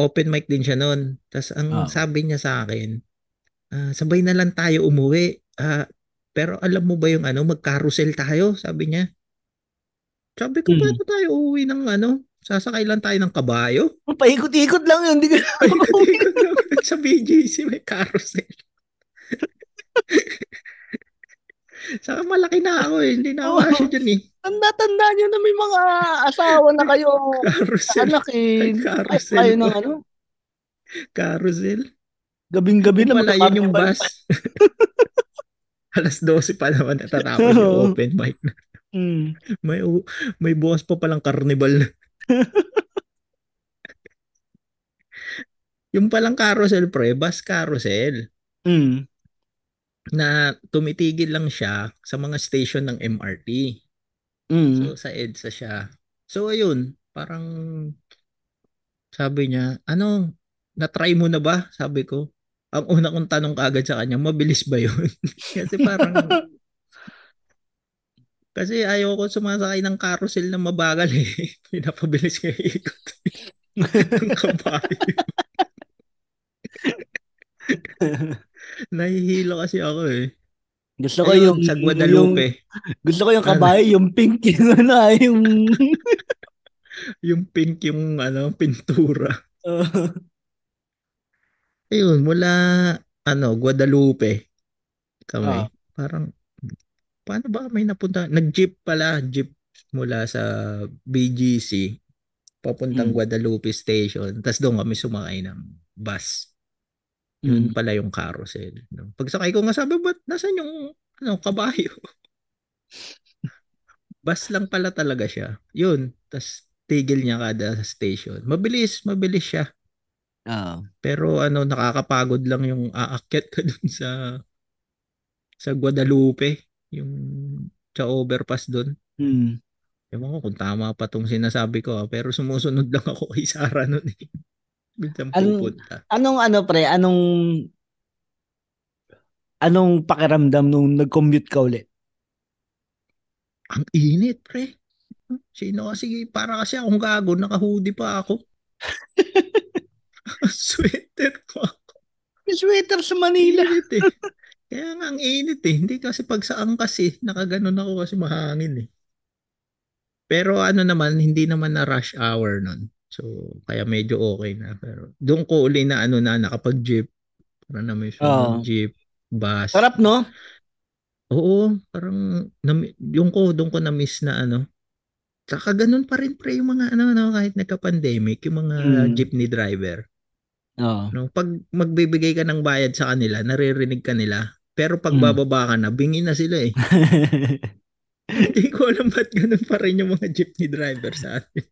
Nag-open mic din siya noon. Tapos ang Ah. sabi niya sa akin, ah, sabay na lang tayo umuwi. Ah, pero alam mo ba yung ano, mag-carousel tayo? Sabi niya. Sabi ko, Hmm. paano tayo uuwi ng ano? Sasakay lang tayo ng kabayo? Oh, paikot-ikot lang yun. Hindi ko Ikot-ikot lang sa BGC may carousel. Saka malaki na ako eh. Hindi na ako Oo. asya dyan eh. Tanda-tanda nyo na may mga asawa na kayo. Carousel. Anak eh. Carousel tayo pa. ng ano. Carousel. Gabing-gabi na yun yung bus. Alas 12 pa naman natatapos yung open mic na. Mm. May, may bukas pa palang carnival yung palang carousel pre, bus carousel Mm. Na tumitigil lang siya sa mga station ng MRT. Mm. So sa EDSA siya. So ayun, parang sabi niya, ano, na-try mo na ba? Sabi ko. Ang una kong tanong kagad sa kanya, mabilis ba yun? Kasi parang kasi ayaw ko sumasakay ng carousel na mabagal eh. Pinapabilis ko yung ikot. Ang kabayo. Nahihilo kasi ako eh. Gusto ko Ayun, yung sa yung Guadalupe, gusto ko yung Ano? kabayo, yung pink yung ano, ah, yung yung pink yung ano, pintura. uh, Ayun, mula ano, Guadalupe kami. Ah. Parang paano ba may napunta? Nag-jeep pala, jeep mula sa BGC papuntang Mm. Guadalupe Station. Tapos doon kami sumakay ng bus. Yun mm. pala yung carousel. No? Pagsakay ko nga sabi, ba't nasan yung ano, kabayo? bus lang pala talaga siya. Yun. Tapos tigil niya kada station. Mabilis, mabilis siya. Ah. Pero ano, nakakapagod lang yung aakyat ka dun sa sa Guadalupe, yung sa overpass dun. Mm. Ewan ko kung tama pa tong sinasabi ko, ah, pero sumusunod lang ako kay Sarah nun eh. Minsan An- pupunta. Anong ano pre, anong anong pakiramdam nung nag-commute ka ulit? Ang init, pre. Sino kasi, para kasi akong gago, naka-hoodie pa ako. Sweater pa ako. May sweater sa Manila. Init eh. Kaya nga ang init eh. Hindi kasi pag sa angkas eh, nakaganon ako kasi mahangin eh. Pero ano naman, hindi naman na rush hour nun. So, kaya medyo okay na. Pero doon ko uli na ano na, nakapag-jeep. Para na may Oo. jeep, bus. Sarap no? Oo, parang nami- yung ko doon ko na miss na ano. Saka ganun pa rin pre yung mga ano, ano kahit nagka-pandemic, yung mga Mm. jeepney driver. Oo. No, pag magbibigay ka ng bayad sa kanila, naririnig ka nila. Pero pag Mm. bababa ka na, bingi na sila eh. Hindi ko alam ba't ganun pa rin yung mga jeepney driver sa atin.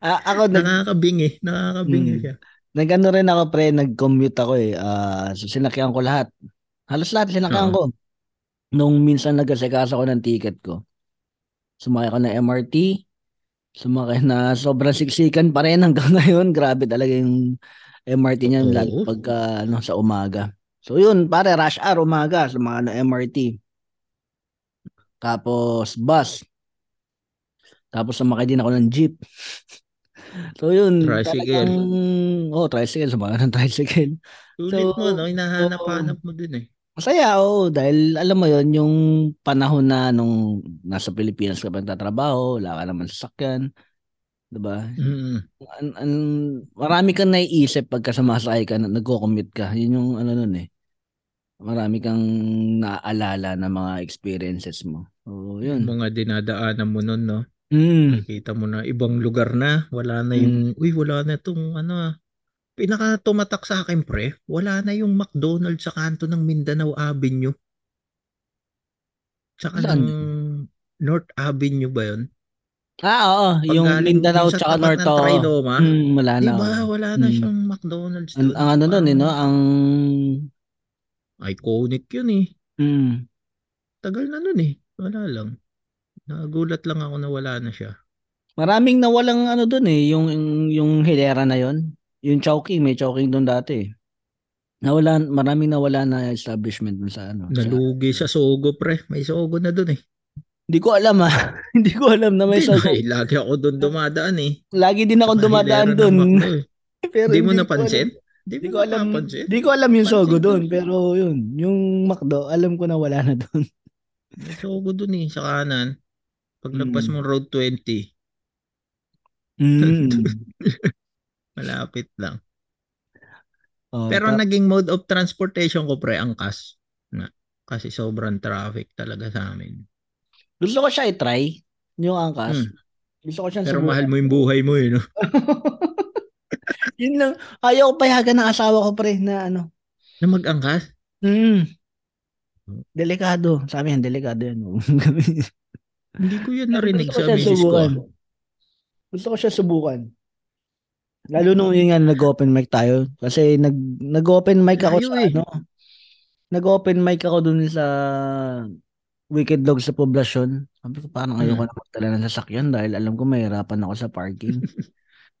Ah, ako nag Nakakabingi, nakakabingi Mm. siya. nagano rin ako pre, nag-commute ako eh. Ah, so sinakyan ko lahat. Halos lahat sinakyan Oo. ko. Nung minsan nag-asikaso ko ng ticket ko. Sumakay ako ng MRT. Sumakay na sobrang siksikan pa rin hanggang ngayon. Grabe talaga yung MRT niyan Oo. lalo pagka ano, sa umaga. So yun, pare rush hour umaga sumakay ng MRT. Tapos bus. Tapos sumakay din ako ng jeep. so yun, Tricycle. talagang oh, tricycle, sumakay ng tricycle. Sulit So, mo, no? Hinahanap-hanap mo din eh. Masaya, oo. Dahil alam mo yon yung panahon na nung nasa Pilipinas ka pa nagtatrabaho, wala ka naman sasakyan. Diba? Mm. An, an, marami kang naiisip pagka sumasakay ka, na- nagko-commute ka. Yun yung ano nun eh. Marami kang naaalala na mga experiences mo. So, yun. Mga dinadaanan mo nun, no? Mm. Nakita mo na ibang lugar na, wala na yung, uy, wala na tong ano ah. Pinaka tumatak sa akin, pre, wala na yung McDonald's sa kanto ng Mindanao Avenue. Tsaka Saan? ng North Avenue ba yun? Ah, oo. Pag Yung Mindanao tsaka North. ng. Trinoma, Mm, wala na. Diba, wala na Mm. siyang McDonald's Ang, ang ano nun eh, no? Ang... Iconic yun eh. Mm. Tagal na nun eh. Wala lang. Nagulat lang ako na wala na siya. Maraming nawalang ano doon eh, yung yung hilera na yon. Yung Chowking, may Chowking doon dati. eh. Nawala, maraming nawala na establishment dun sa ano. sa- Nalugi sa Sogo, pre. May Sogo na dun eh. Hindi ko alam ah. Hindi ko alam na may Sogo. eh. Lagi ako dun dumadaan eh. Lagi din ako Sa dumadaan doon. Pero Hindi mo napansin? Hindi ko alam. Hindi ko alam yung Sogo doon, pero yun, yung McDo, alam ko na wala na doon. May Sogo dun eh, sa kanan. Paglagpas Mm. mo road 20, Mm. malapit lang. Oh, Pero tap- naging mode of transportation ko pre, angkas. kasi sobrang traffic talaga sa amin. Gusto ko siya i-try, yung angkas. Hmm. Gusto ko siyang Pero subukan. mahal mo yung buhay mo eh, no? Yun lang. Ayaw ko payagan ng asawa ko pre na ano. Na mag-angkas? Hmm. Delikado. Sabi yan, delikado yan. Hindi ko yun narinig sa misis ko. Gusto ko siya subukan. Lalo nung yun nga nag-open mic tayo. Kasi nag, nag-open mic ako Layo sa eh. ano. Nag-open mic ako dun sa Wicked Dog sa poblasyon. Sabi ko, parang ayoko Mm. na magdala ng sasakyan dahil alam ko mahirapan ako sa parking.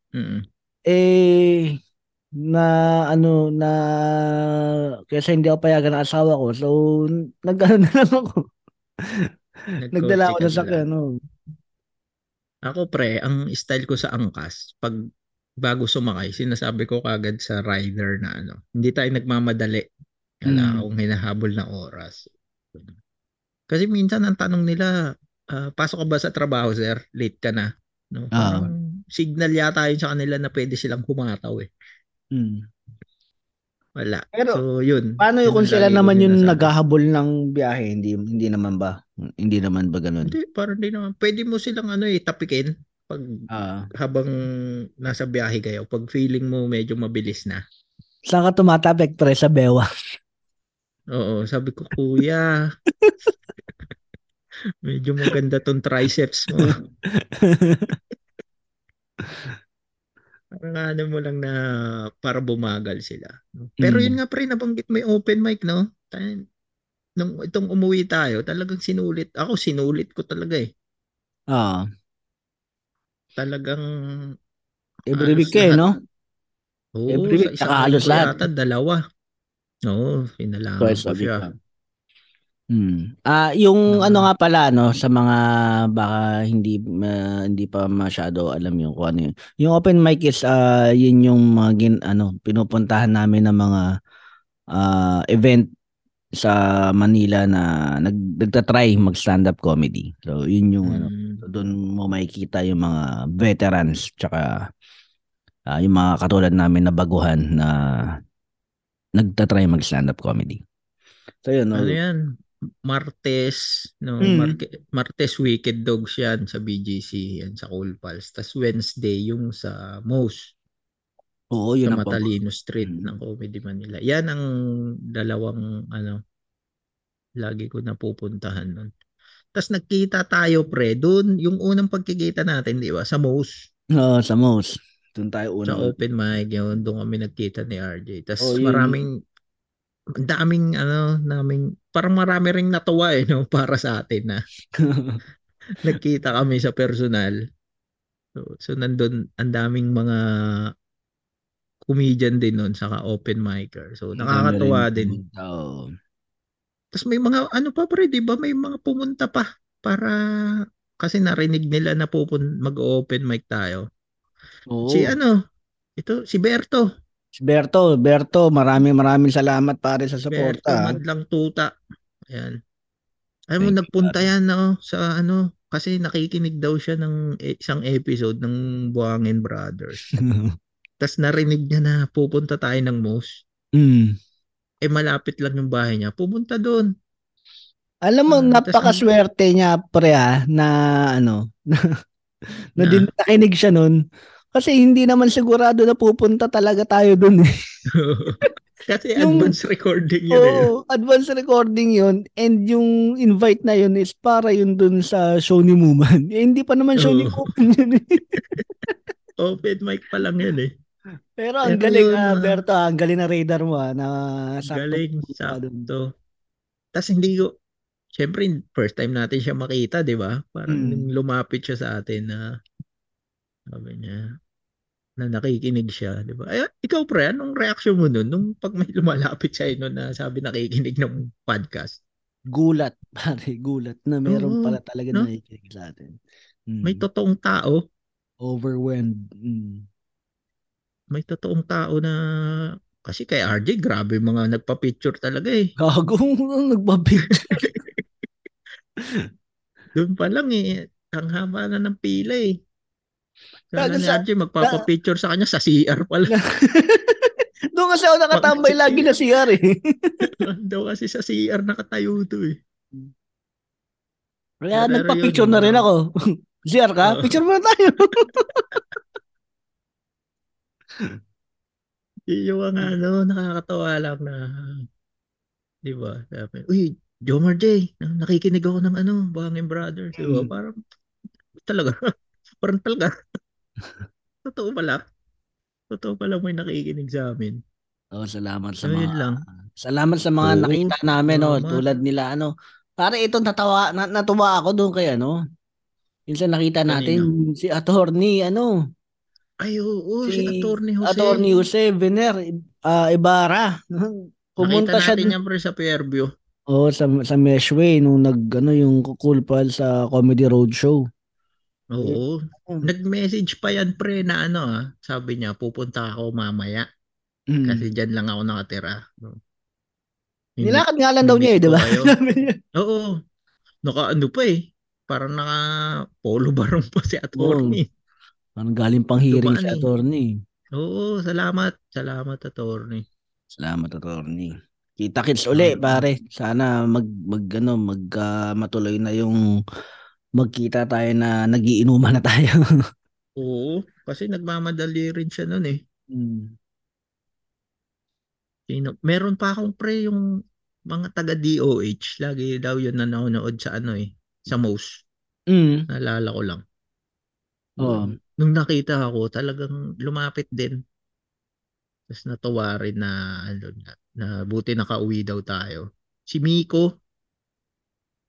Mm. eh, na ano, na kasi hindi ako payagan ng asawa ko. So, nag-ano na lang ako. Nagdala ako ng lang. No? Ako pre, ang style ko sa angkas, pag bago sumakay, sinasabi ko kagad sa rider na ano, hindi tayo nagmamadali. Wala Mm. akong hinahabol na oras. Kasi minsan ang tanong nila, ah, pasok ka ba sa trabaho sir? Late ka na. No? Ah. Parang signal yata yun sa kanila na pwede silang humataw eh. Mm. Wala. Pero, so yun. Paano yung Yun kung sila naman yung naghahabol ng biyahe? Hindi hindi naman ba? Hindi naman ba ganun? Hindi, parang hindi naman. Pwede mo silang ano eh, tapikin pag Ah. habang nasa biyahe kayo. Pag feeling mo medyo mabilis na. saan ka tumatapik pre sa bewa? Oo, sabi ko, kuya, medyo maganda tong triceps mo. Parang ano mo lang na para bumagal sila. no? Pero Mm. yun nga pre, nabanggit yung open mic, no? Nung itong umuwi tayo, talagang sinulit. Ako, sinulit ko talaga eh. ah. Talagang Every week eh, no? Oo, Every week, sa isang halos lahat. yata, dalawa. Oo, pinalaman Twice ko siya. lang. Hmm. Ah, yung Na- ano nga pala no sa mga baka hindi ma- hindi pa masyado alam yung kung ano yun. Yung open mic is ah yun yung mga gin- ano pinupuntahan namin ng mga ah, event sa Manila na nag nagta-try mag stand up comedy. So yun yung ano Mm. doon mo makikita yung mga veterans tsaka ah, yung mga katulad namin na baguhan na nagta-try mag stand up comedy. So yun, no? Ano yan? Martes, no, Mm. Marke- Martes Wicked Dogs yan sa BGC, yan sa Cool Pals. Tapos Wednesday yung sa Moose, Oo, yun sa Matalino Street Mm. ng Comedy Manila. Yan ang dalawang ano lagi ko napupuntahan nun. Tapos nagkita tayo pre, doon yung unang pagkikita natin, di ba? Sa Moose, Oo, sa most. Doon tayo sa una. open mic, yun, doon kami nagkita ni RJ. Tapos Oh, yun. maraming ang daming ano naming parang marami ring natuwa eh no para sa atin na nagkita kami sa personal. So, so nandun ang daming mga comedian din nun saka open micer. So nakakatuwa din. Oo. Tapos may mga ano pa pre, 'di ba? May mga pumunta pa para kasi narinig nila na pupun mag-open mic tayo. Oo. Si ano? Ito si Berto. Berto, Berto, maraming maraming salamat pare sa Berto suporta. Madlang Tuta. Ayan. Alam mo, nagpunta yan no, sa ano, kasi nakikinig daw siya ng e- isang episode ng Buhangin Brothers. Tapos narinig niya na pupunta tayo ng Moose. mm. Eh malapit lang yung bahay niya. Pumunta doon. Alam mo, Ah, tas napakaswerte niya pre ah, na ano, na, na, Na? din nakinig siya nun. Kasi hindi naman sigurado na pupunta talaga tayo dun eh. kasi Yung- advance recording yun eh. Oo, advance recording yun. And yung invite na yun is para yun dun sa show ni Muman. Eh, hindi pa naman show ni Oo. Muman yun eh. Open mic pa lang yun eh. Pero ang Pero galing yun, ah, Berto, ah, ang galing na radar mo ah, na sakto Galing, sakto. Tapos hindi ko, syempre first time natin siya makita, di ba? Parang Mm. lumapit siya sa atin na, sabi niya, na nakikinig siya, di ba? Ay, ikaw pre, anong reaction mo nun? Nung pag may lumalapit sa'yo nun na sabi nakikinig ng podcast, Gulat, pare, gulat na meron Oo, pala talaga no? na nakikinig sa atin. Mm. may totoong tao, Overwhelmed. Mm. may totoong tao na, kasi kay RJ, grabe mga nagpa-picture talaga eh. Gago, nagbabicture. Doon pa lang eh, ang haba na ng pila eh. Kala ni RJ, magpapa-picture sa kanya sa CR pala. Doon kasi ako nakatambay lagi na CR eh. Daw kasi sa CR nakatayo to eh. Kaya Pero nagpa-picture yun, na rin ako. CR ka? Oo. Picture muna tayo. Yung mga ano, nakakatawa lang na, di ba? Sabi, Uy, Jomar J, nakikinig ako ng ano, Bangin Brothers. Di ba? Mm. Parang, talaga, parang talaga. Totoo pala. Totoo pala may nakikinig sa amin. Oh, salamat sa So, mga lang. Salamat sa mga Oo, nakita namin no, salamat. tulad nila ano. Pare ito natawa na, natuwa ako doon kay ano. Minsan nakita natin si attorney ano, Ay, oo, si, Si Attorney Jose. attorney Jose Vener ah, Ibarra. Pumunta Nakita siya natin dun- yan pre sa Fairview. oh, sa sa Meshway nung nag ano yung Cool Pal sa Comedy Roadshow. Oo. Mm. Nag-message pa yan pre na ano ah. Sabi niya, pupunta ako mamaya. Mm. Kasi dyan lang ako nakatira. No. Hindi- Nilakad nga lang daw niya eh, di ba? Oo. Naka ano pa eh. Parang naka polo barong pa si attorney. Parang galing pang hearing Dumaan si eh. attorney. Oo, salamat. Salamat attorney. Salamat attorney. Kita kits uli pare. Sana mag mag ano mag ah, matuloy na yung magkita tayo na nagiinuman na tayo. Oo, kasi nagmamadali rin siya noon eh. Mm. Sino? Meron pa akong pre yung mga taga DOH. Lagi daw yun nanonood sa ano eh. Sa most. Mm. Naalala ko lang. Oo. Nung nakita ako, talagang lumapit din. Tapos natuwa rin na, ano, na, na buti nakauwi daw tayo. Si Miko,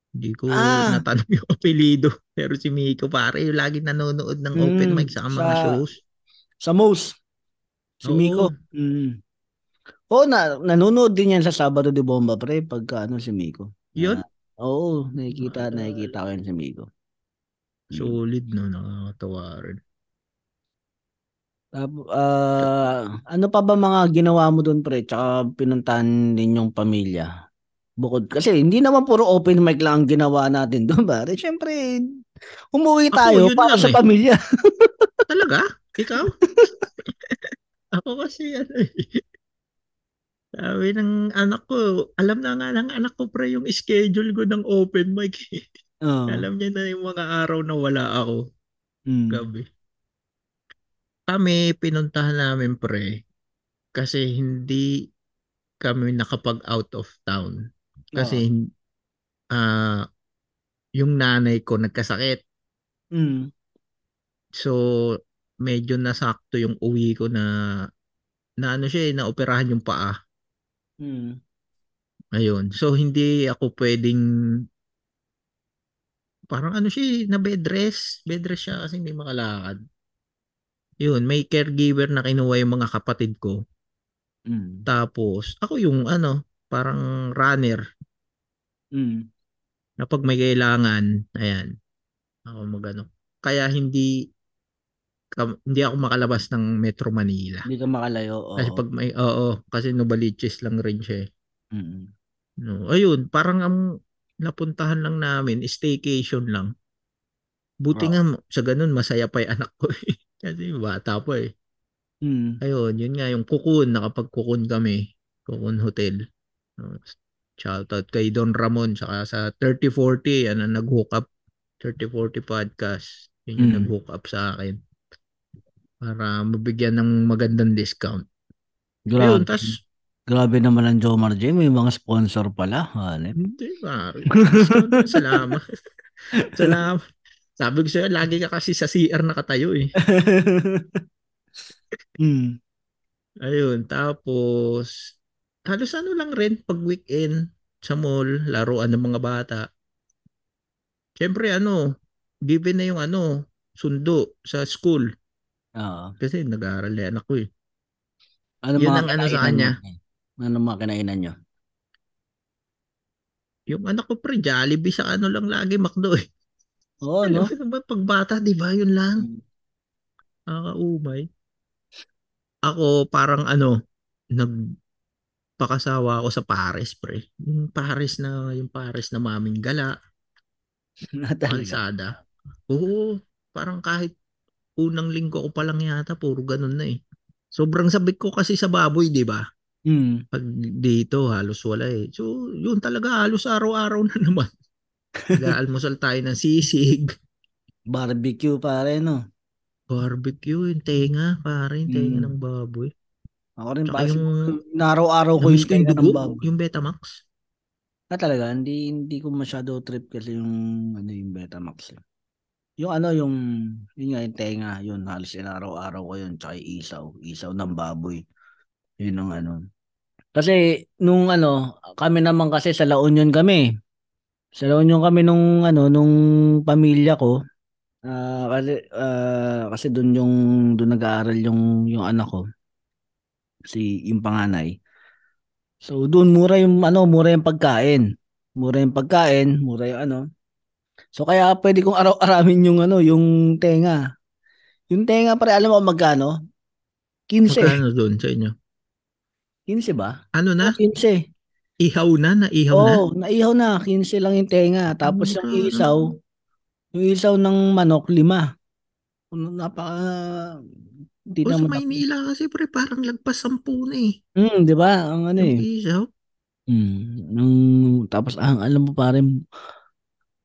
hindi ko Ah. natanong yung apelido. Pero si Miko pare, yung lagi nanonood ng open Mm, mic sa mga sa- shows. Sa most. Si Oo. Miko. Mm. Oo, na, nanonood din yan sa Sabado de Bomba, pre, pagka ano si Miko. Yun? Ah, oo, nakikita, Ah. nakikita ko yun si Miko. Mm. Solid no, nakakatawa rin. Tap- ah, ano pa ba mga ginawa mo doon, pre? Tsaka pinuntahan ninyong pamilya? Bukod, kasi hindi naman puro open mic lang ang ginawa natin doon, pare. Siyempre, umuwi Ako, tayo yun para lang sa eh. pamilya. Talaga? Ikaw? Ako kasi ano eh. Sabi ng anak ko, alam na nga ng anak ko pre yung schedule ko ng open mic. eh. Oo. Alam niya na yung mga araw na wala ako. Mm. Gabi. Kami, pinuntahan namin pre. Kasi hindi kami nakapag out of town. Kasi ah yung nanay ko nagkasakit. Mm. So, medyo nasakto yung uwi ko na na ano siya eh, naoperahan yung paa. Mm. Ayun. So, hindi ako pwedeng parang ano siya eh, na bed rest. Bed rest siya kasi hindi makalakad. Yun, may caregiver na kinuha yung mga kapatid ko. Mm. Tapos, ako yung ano, parang runner Mm. na pag may kailangan, ayan, ako magano. Kaya hindi kam- hindi ako makalabas ng Metro Manila. Hindi ka makalayo. Oo. Kasi pag may, oo, kasi Novaliches lang rin siya eh. Mm. No, ayun, parang ang napuntahan lang namin, staycation lang. Buti Oo. nga sa ganun, masaya pa yung anak ko eh. Kasi bata pa eh. Mm. Ayun, yun nga yung kukun, nakapag-kukun kami. Kukun Hotel. No, Shout out kay Don Ramon saka sa 3040 ano nag-hook up 3040 podcast. Yun yung Mm. nag-hook up sa akin. Para mabigyan ng magandang discount. Grabe. Ayun, tas Grabe naman ang Jomar J. May mga sponsor pala. Hanep. Hindi, pare. Salamat. Salamat. Sabi ko sa'yo, lagi ka kasi sa CR nakatayo eh. mm. Ayun, tapos, halos ano lang rin, pag weekend, sa mall, laruan ng mga bata. Siyempre, ano, given na yung ano, sundo sa school. Oo. Kasi nag-aaral na anak ko eh. Ano Yun ang ano sa kanya. mo? Ano mga kinainan nyo? Yung anak ko pre, Jollibee sa ano lang lagi, McDo eh. Oo, Alam no? mo naman, pag bata, di ba, yun lang. Mm. Nakakaumay. Ako parang ano, nagpakasawa ako sa Paris, pre. Yung Paris na, yung Paris na maming gala, Talaga. kalsada. Oo, parang kahit unang linggo ko pa lang yata, puro ganun na eh. Sobrang sabik ko kasi sa baboy, di ba? Mm. Pag dito, halos wala eh. So, yun talaga, halos araw-araw na naman. Nag-aalmusal tayo ng sisig, Barbecue pare no. barbecue, yung tenga, pare, yung tenga Mm. ng baboy. Ako rin Tsaka pa yung, araw-araw ko yung yung tenga ng dugo, baboy. yung Betamax. Ah, talaga, hindi hindi ko masyado trip kasi yung ano yung Betamax. eh. Yung ano yung yun nga yung tenga, yun halos inaraw-araw ko yun tsaka isaw, isaw ng baboy. Yun ang ano. Kasi nung ano, kami naman kasi sa La Union kami. Sa La Union kami nung ano nung pamilya ko. Ah, kasi ah, kasi doon yung doon nag-aaral yung yung anak ko. Si yung panganay. So doon mura yung ano, mura yung pagkain. Mura yung pagkain, mura yung ano. So kaya pwede kong araw-arawin yung ano, yung tenga. Yung tenga pare, alam mo magkano? 15. Magkano doon sa inyo? 15 ba? Ano na? 15. Ihaw na? Naihaw na? Oo, naihaw na. 15 lang yung tenga. Tapos yung Magkano? isaw, yung isaw ng manok, lima. Ano, Napaka... Di O sa naman. Maynila kasi pre, parang lagpas sampu na eh. Hmm, di ba? Ang ano eh. isaw. Hmm. Nung, tapos ang alam mo pare,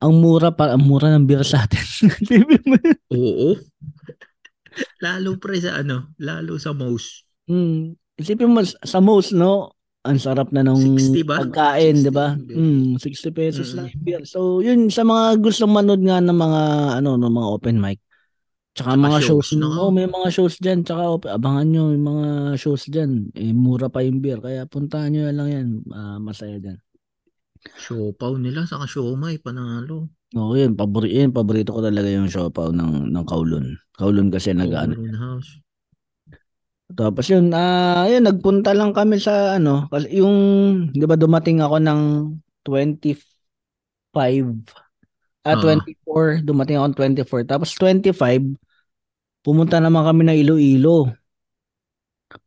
ang mura pa, ang mura ng beer sa atin. Oo. lalo pre sa ano, lalo sa most. Hmm. Isipin mo sa most, no? Ang sarap na ng 60 ba? pagkain, 60 di ba? Hmm, 60 pesos Mm. lang beer. So, yun sa mga gustong manood nga ng mga ano, ng mga open mic. Tsaka mga shows, shows, no? oh, may mga shows diyan, tsaka op- abangan nyo yung mga shows diyan. Eh mura pa yung beer, kaya puntahan nyo na lang 'yan. Ah, masaya diyan. Siopaw nila, saka siomay, panalo. Oo, yun, paborito, yun, paborito ko talaga yung siopaw ng ng Kowloon. Kowloon kasi nag ano, House. Tapos yun, ah, yun, nagpunta lang kami sa ano, kasi yung, di ba dumating ako ng 25, ah, Oo. 24, dumating ako ng 24. Tapos 25, pumunta naman kami ng Iloilo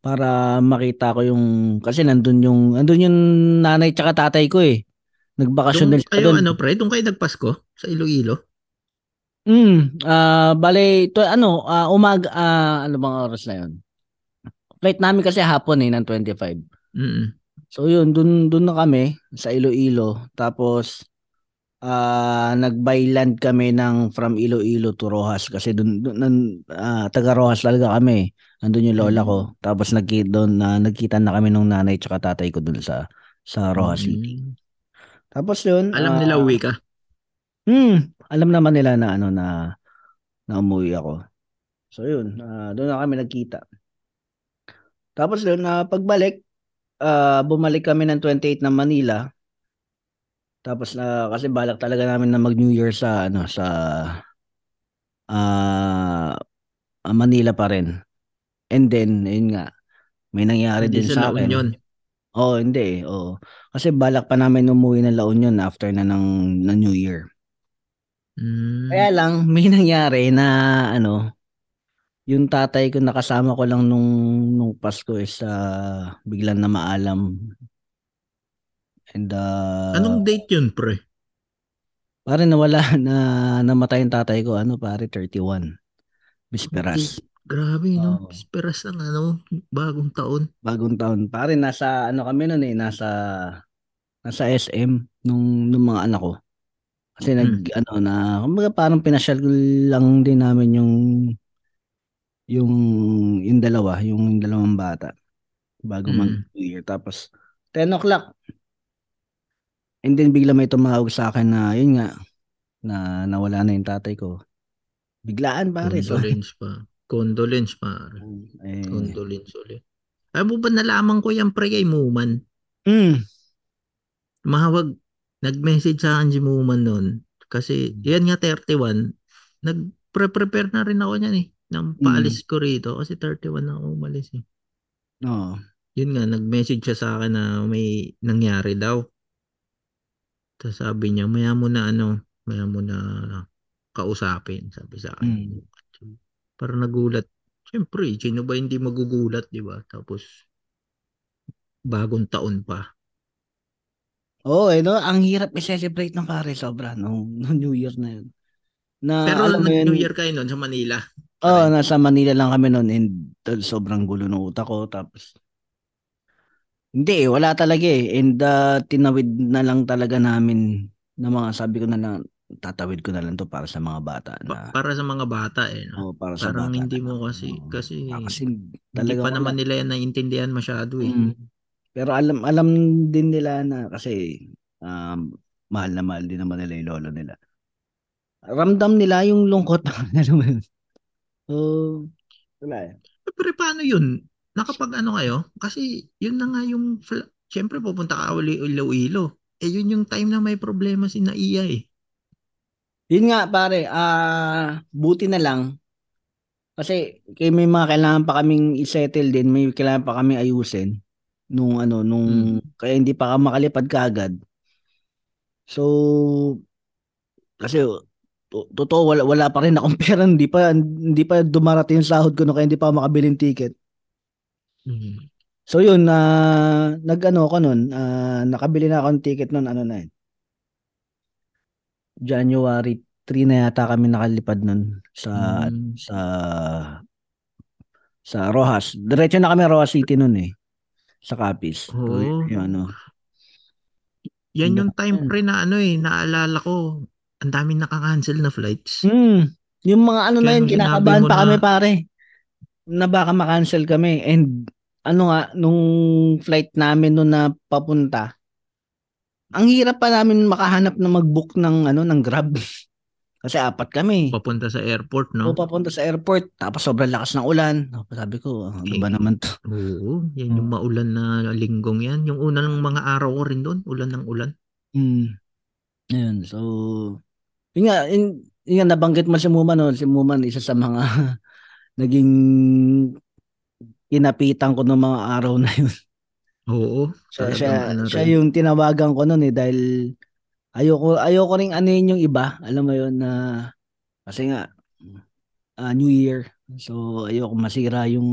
para makita ko yung, kasi nandun yung, nandun yung nanay tsaka tatay ko eh. Nagbakasyon din kayo, doon. ano pre, doon kayo nagpasko? Sa Iloilo? Mm, ah, bale, to, ano, ah, umag, ah, ano bang oras na yun? Flight namin kasi hapon eh, ng 25. Mm. So yun, dun dun na kami sa Iloilo. Tapos ah nag-by land kami ng from Iloilo to Rojas kasi dun, dun nan- ah, taga Rojas talaga kami. Nandun yung lola ko. Tapos nagki doon na nagkita na kami nung nanay tsaka tatay ko dun sa sa Rojas City. Mm. Tapos yun, Alam ah, nila uwi ka? Hmm, alam naman nila na ano na na umuwi ako. So yun, ah, doon na kami nagkita. Tapos doon na pagbalik, ah, bumalik kami ng 28 ng Manila. Tapos na kasi balak talaga namin na mag-New Year sa ano sa ah, Manila pa rin. And then, yun nga, may nangyari Hindi din sa sa akin. Union. Oo, hindi. Oo. Kasi balak pa namin umuwi ng La Union after na ng, ng New Year. Mm. Kaya lang, may nangyari na ano, yung tatay ko nakasama ko lang nung nung Pasko is ah, biglang na maalam. And uh, Anong date yun, pre? pare nawala na namatay yung tatay ko, ano pare 31. Bisperas. Grabe, no? Oo. Pisperas ng ano, bagong taon. Bagong taon. Pare nasa ano kami noon eh, nasa nasa SM nung nung mga anak ko. Kasi nag ano na, kumbaga parang pinasyal lang din namin yung yung yung dalawa, yung dalawang bata bago Mm. mag New Year. Tapos 10 o'clock. And then bigla may tumawag sa akin na yun nga na nawala na yung tatay ko. Biglaan pare. Condolence pa. Condolence, pare. eh, Condolence ulit. Alam mo ba nalaman ko yan, pre, kay Muman? mm, Mahawag, nag-message sa akin si Muman noon. Kasi, yan nga 31. Nag-prepare na rin ako niyan eh. Nang paalis ko rito. Kasi 31 na ako umalis eh. oo. Yun nga, nag-message siya sa akin na may nangyari daw. Tapos sabi niya, maya mo na ano, maya mo na kausapin, sabi sa akin. Mm. Para nagulat. Siyempre, sino ba hindi magugulat, di ba? Tapos, bagong taon pa. Oo, eh, no? ang hirap i-celebrate ng pare sobra nung, nung New Year na yun. Na, Pero alam mo yun, nag-New Year kayo noon sa Manila. Oo, Correct. nasa Manila lang kami noon and sobrang gulo ng utak ko tapos hindi wala talaga eh. And uh, tinawid na lang talaga namin na mga sabi ko na lang tatawid ko na lang to para sa mga bata Pa- na para sa mga bata eh. No? oh, para sa Parang bata. hindi mo kasi, Oo. kasi, Ah, kasi hindi talaga pa naman nila yan naiintindihan masyado eh. Mm. Pero alam alam din nila na kasi um, mahal na mahal din naman nila yung lolo nila. Ramdam nila yung lungkot. Alam mo yun? so, wala eh. Pero paano yun? Nakapag ano kayo? Kasi yun na nga yung, syempre pupunta ka uli Iloilo. Eh yun yung time na may problema si Naiya eh. Yun nga pare, ah buti na lang kasi kay may mga kailangan pa kaming i-settle din, may kailangan pa kami ayusin nung ano nung Mm. kaya hindi pa ka makalipad kaagad. So kasi to- totoo wala, wala pa rin akong pera, hindi pa hindi pa dumarating yung sahod ko no kaya hindi pa makabili ng ticket. Mm. So yun na nag-ano ako noon, ah, nakabili na ako ng ticket noon ano na yun. January 3 na yata kami nakalipad noon sa Mm. sa sa Rojas. Diretso na kami Rojas City noon eh. Sa Capiz. So, yun, yung ano. Yan yung time pre na ano eh, naalala ko. Ang daming nakaka-cancel na flights. Hmm. Yung mga ano na Kaya yun, nung sinabi kinakabahan pa kami na- pare. Na baka ma-cancel kami. And ano nga, nung flight namin noon na papunta, ang hirap pa namin makahanap na mag-book ng ano ng Grab. Kasi apat kami. Papunta sa airport, O no? papunta sa airport, tapos sobrang lakas ng ulan. Sabi ko, ano ba Eh, naman to? Oo, yan yung maulan na linggong yan. Yung unang mga araw ko rin doon, ulan ng ulan. Hmm. Ayun, so yun nga, yun, yun nga nabanggit mo si Muman, no? si Muman isa sa mga naging kinapitan ko ng mga araw na yun. Oo, Siya, siya, ano siya yung tinawagan ko noon eh dahil ayoko ayoko ring anuhin yung iba, alam mo yun na kasi nga ah, New Year. So ayoko masira yung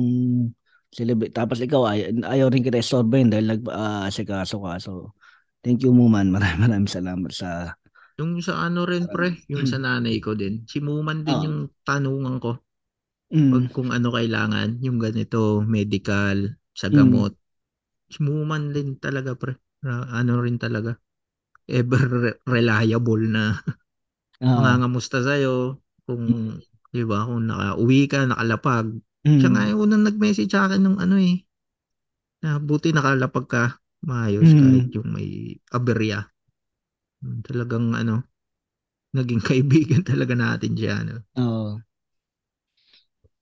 celebrate. Tapos ikaw ay, ayaw rin kita istorbahin dahil nag-asikaso ka. So thank you Muman. Maraming maraming salamat sa Yung sa ano rin pre, yung sa nanay ko din. Si Muman din Oo. yung tanungan ko. Mm. Pag kung ano kailangan, yung ganito, medical, sa Mm. gamot. Si Muman din talaga pre. Ano rin talaga. Ever re- reliable na Oo. mangangamusta sa'yo. Kung, di ba, kung nakauwi ka, nakalapag. Mm. Siya nga yung unang nag-message sa akin nung ano eh. Na buti nakalapag ka. Maayos Mm. kahit yung may aberya. Talagang ano, naging kaibigan talaga natin siya. Ano. Oo. Ah,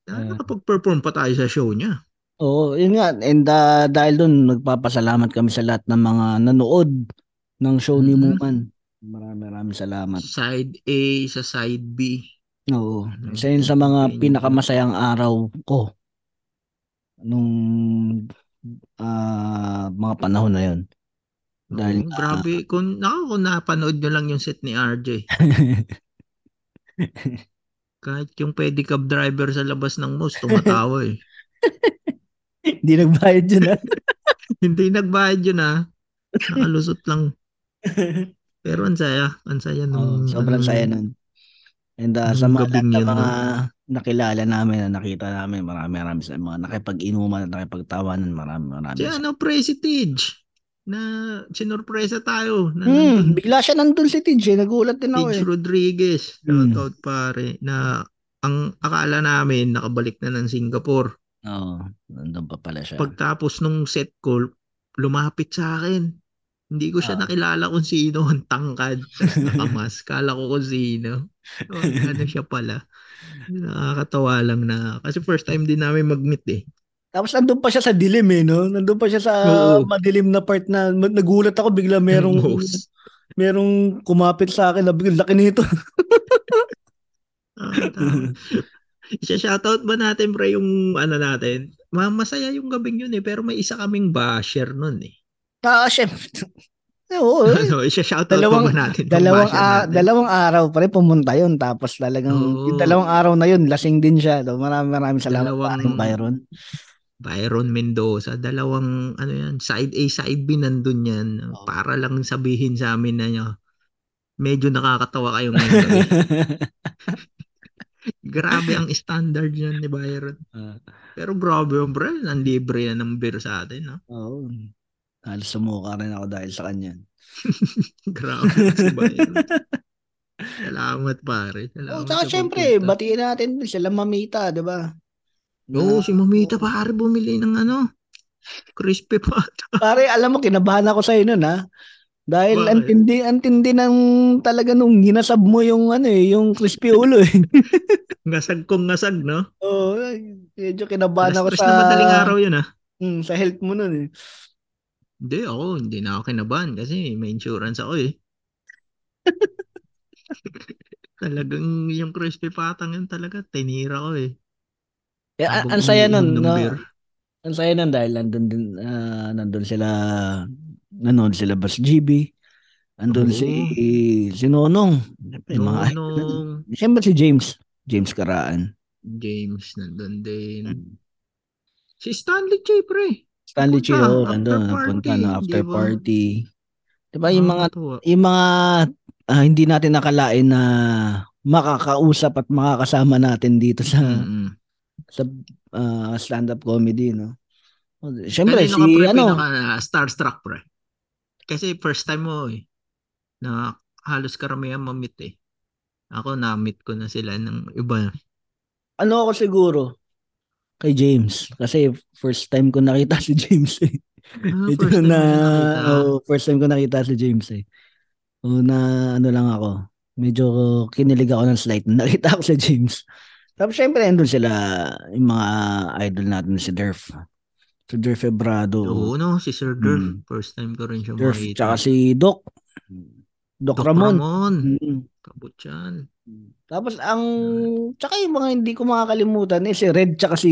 Ayun. Nakapag-perform pa tayo sa show niya. Oo, yun nga. And ah, dahil doon, nagpapasalamat kami sa lahat ng mga nanood ng show ni Mhm. Muman. Maraming maraming salamat. Side A sa side B. Oo. Ano, Isa yun sa mga yung- pinakamasayang araw ko nung ah, mga panahon na yun. Dahil nga- grabe. Kung, ako, kung napanood nyo lang yung set ni RJ. Kahit yung pedicab driver sa labas ng mouse, tumatawa eh. Hindi nagbayad yun ah. Hindi nagbayad yun ah. Nakalusot lang. Pero ang saya. Ang saya nung... sobrang ano, saya nun. And ah, sa mga lahat ng yun, mga nakilala namin, na nakita namin, marami marami sa mga nakipag-inuman at nakipagtawanan, marami marami. Si ano, Prestige. Na sinurpresa tayo. Na Hmm, nandun. bigla siya nandun si TJ, nagulat din ako Tiggs eh. Rodriguez. Mm. Shoutout pare. Na ang akala namin nakabalik na ng Singapore. Oo, nandun pa pala siya. Pagtapos nung set ko, lumapit sa akin. Hindi ko siya Ah. nakilala kung sino. Ang tangkad. Nakamas. Kala ko kung sino. So, ano siya pala. Nakakatawa lang na. Kasi first time din namin mag-meet eh. Tapos nandun pa siya sa dilim eh, no? Nandun pa siya sa Oo. madilim na part na nagulat ako bigla merong Most. merong kumapit sa akin na bigla laki nito. Tama. Isa-shoutout ba natin pre yung ano natin? Ma- Masaya yung gabing yun eh. Pero may isa kaming basher nun eh. ah, syempre. Oo, eh. Ano, isa-shoutout Dalawang- pa ba natin? dalawang a- natin? dalawang araw pa rin pumunta yun tapos talagang Oo. yung dalawang araw na yun lasing din siya. So, maraming maraming salamat Dalawang- paring Byron. Byron Mendoza, dalawang ano yan, side A, side B nandun yan. Oo. Para lang sabihin sa amin na nyo, medyo nakakatawa kayo ngayon. Grabe ang standard yan ni Byron. Ah, Pero grabe yung bro, nanlibre yan ng beer sa atin. No? Oo. Halos sumuka rin ako dahil sa kanya. Grabe si Byron. Salamat pare. Salamat Oh, tsaka sa syempre, batiin natin sila mamita, di ba? Oo, si Mamita pare bumili ng ano, crispy pata. Pare, alam mo, kinabahan ako sa'yo nun, ha? Dahil Bakit? ang tindi, ang tindi ng talaga nung hinasab mo yung ano eh, yung crispy ulo eh. Ngasag kong ngasag, no? Oo, oh, medyo kinabahan ako sa na madaling araw yun, ah. Mm, sa health mo nun eh. Hindi, ako, hindi na ako kinabahan kasi may insurance ako eh. Talagang yung crispy patang yun talaga, tinira ko eh. Eh, ang, saya nun, no? Ang saya nun dahil nandun din, ah, nandun sila, nanood sila Bas GB, nandun Oo. si, si Nonong, Siyempre, mga. Nonong, Siyempre si James, James Karaan. James nandun din. Mm. Si Stanley J, pre. Stanley Chio, after nandun, party, napunta no, after di ba? party. Diba yung mga, yung mga ah, hindi natin nakalain na makakausap at makakasama natin dito sa Mm-mm. Sa ah, stand-up comedy, no? Siyempre, Kanino si ka pre ano, pinaka starstruck pre? Kasi first time mo eh. Na halos karamihan mamit eh. Ako na-meet ko na sila ng iba. ano ako siguro kay James kasi first time ko nakita si James eh. Ah, Ito first time na oh, first time ko nakita si James eh. O na ano lang ako. Medyo kinilig ako ng slight na nakita ko si James. Tapos syempre andun sila yung mga idol natin si Durf. Si Durf Ebrado. Oo, no, si Sir Durf. Mm. First time ko rin siya Durf makita. tsaka si Doc. Doc, Doc Ramon. Ramon. Mm. Kabutyan. Tapos ang tsaka yung mga hindi ko makakalimutan eh si Red tsaka si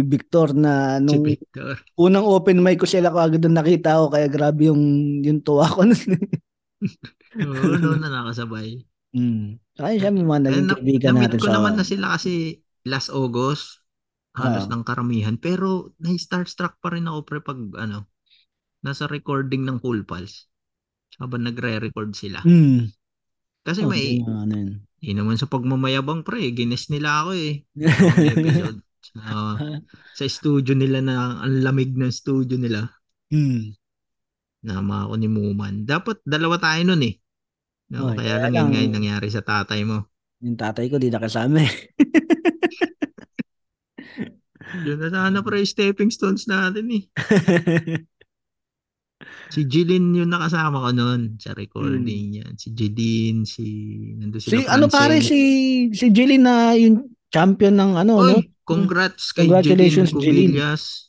Victor na Si nung Victor. unang open mic ko sila kagad doon nakita ko kaya grabe yung yung tuwa ko nun. Oo, no, na nakasabay. mm. Yun siya may mga naging na, kaibigan na-meet natin ko sa naman na sila kasi last August. Halos Oo. ng karamihan. Pero na-starstruck pa rin ako pre pag ano, nasa recording ng Cool Pals. Habang nagre-record sila. Mm. Kasi Oh, may, yung ano yun. di naman sa pagmamayabang pre, gines nila ako eh. Episode. Sa, sa studio nila na, ang lamig ng studio nila. mm. Nama ako ni Muman. Dapat dalawa tayo nun eh. No, Oh, kaya lang, yun nga yung nangyari sa tatay mo. Yung tatay ko di nakasama eh. Yun na sana pre, stepping stones natin eh. Si Jilin yung nakasama ko noon sa recording yan. Si Jilin, si... Nandun Hmm. si ano pare si si Jilly na yung champion ng ano no? Oy, congrats kay Congratulations, Jilin Jilin. Cubillas.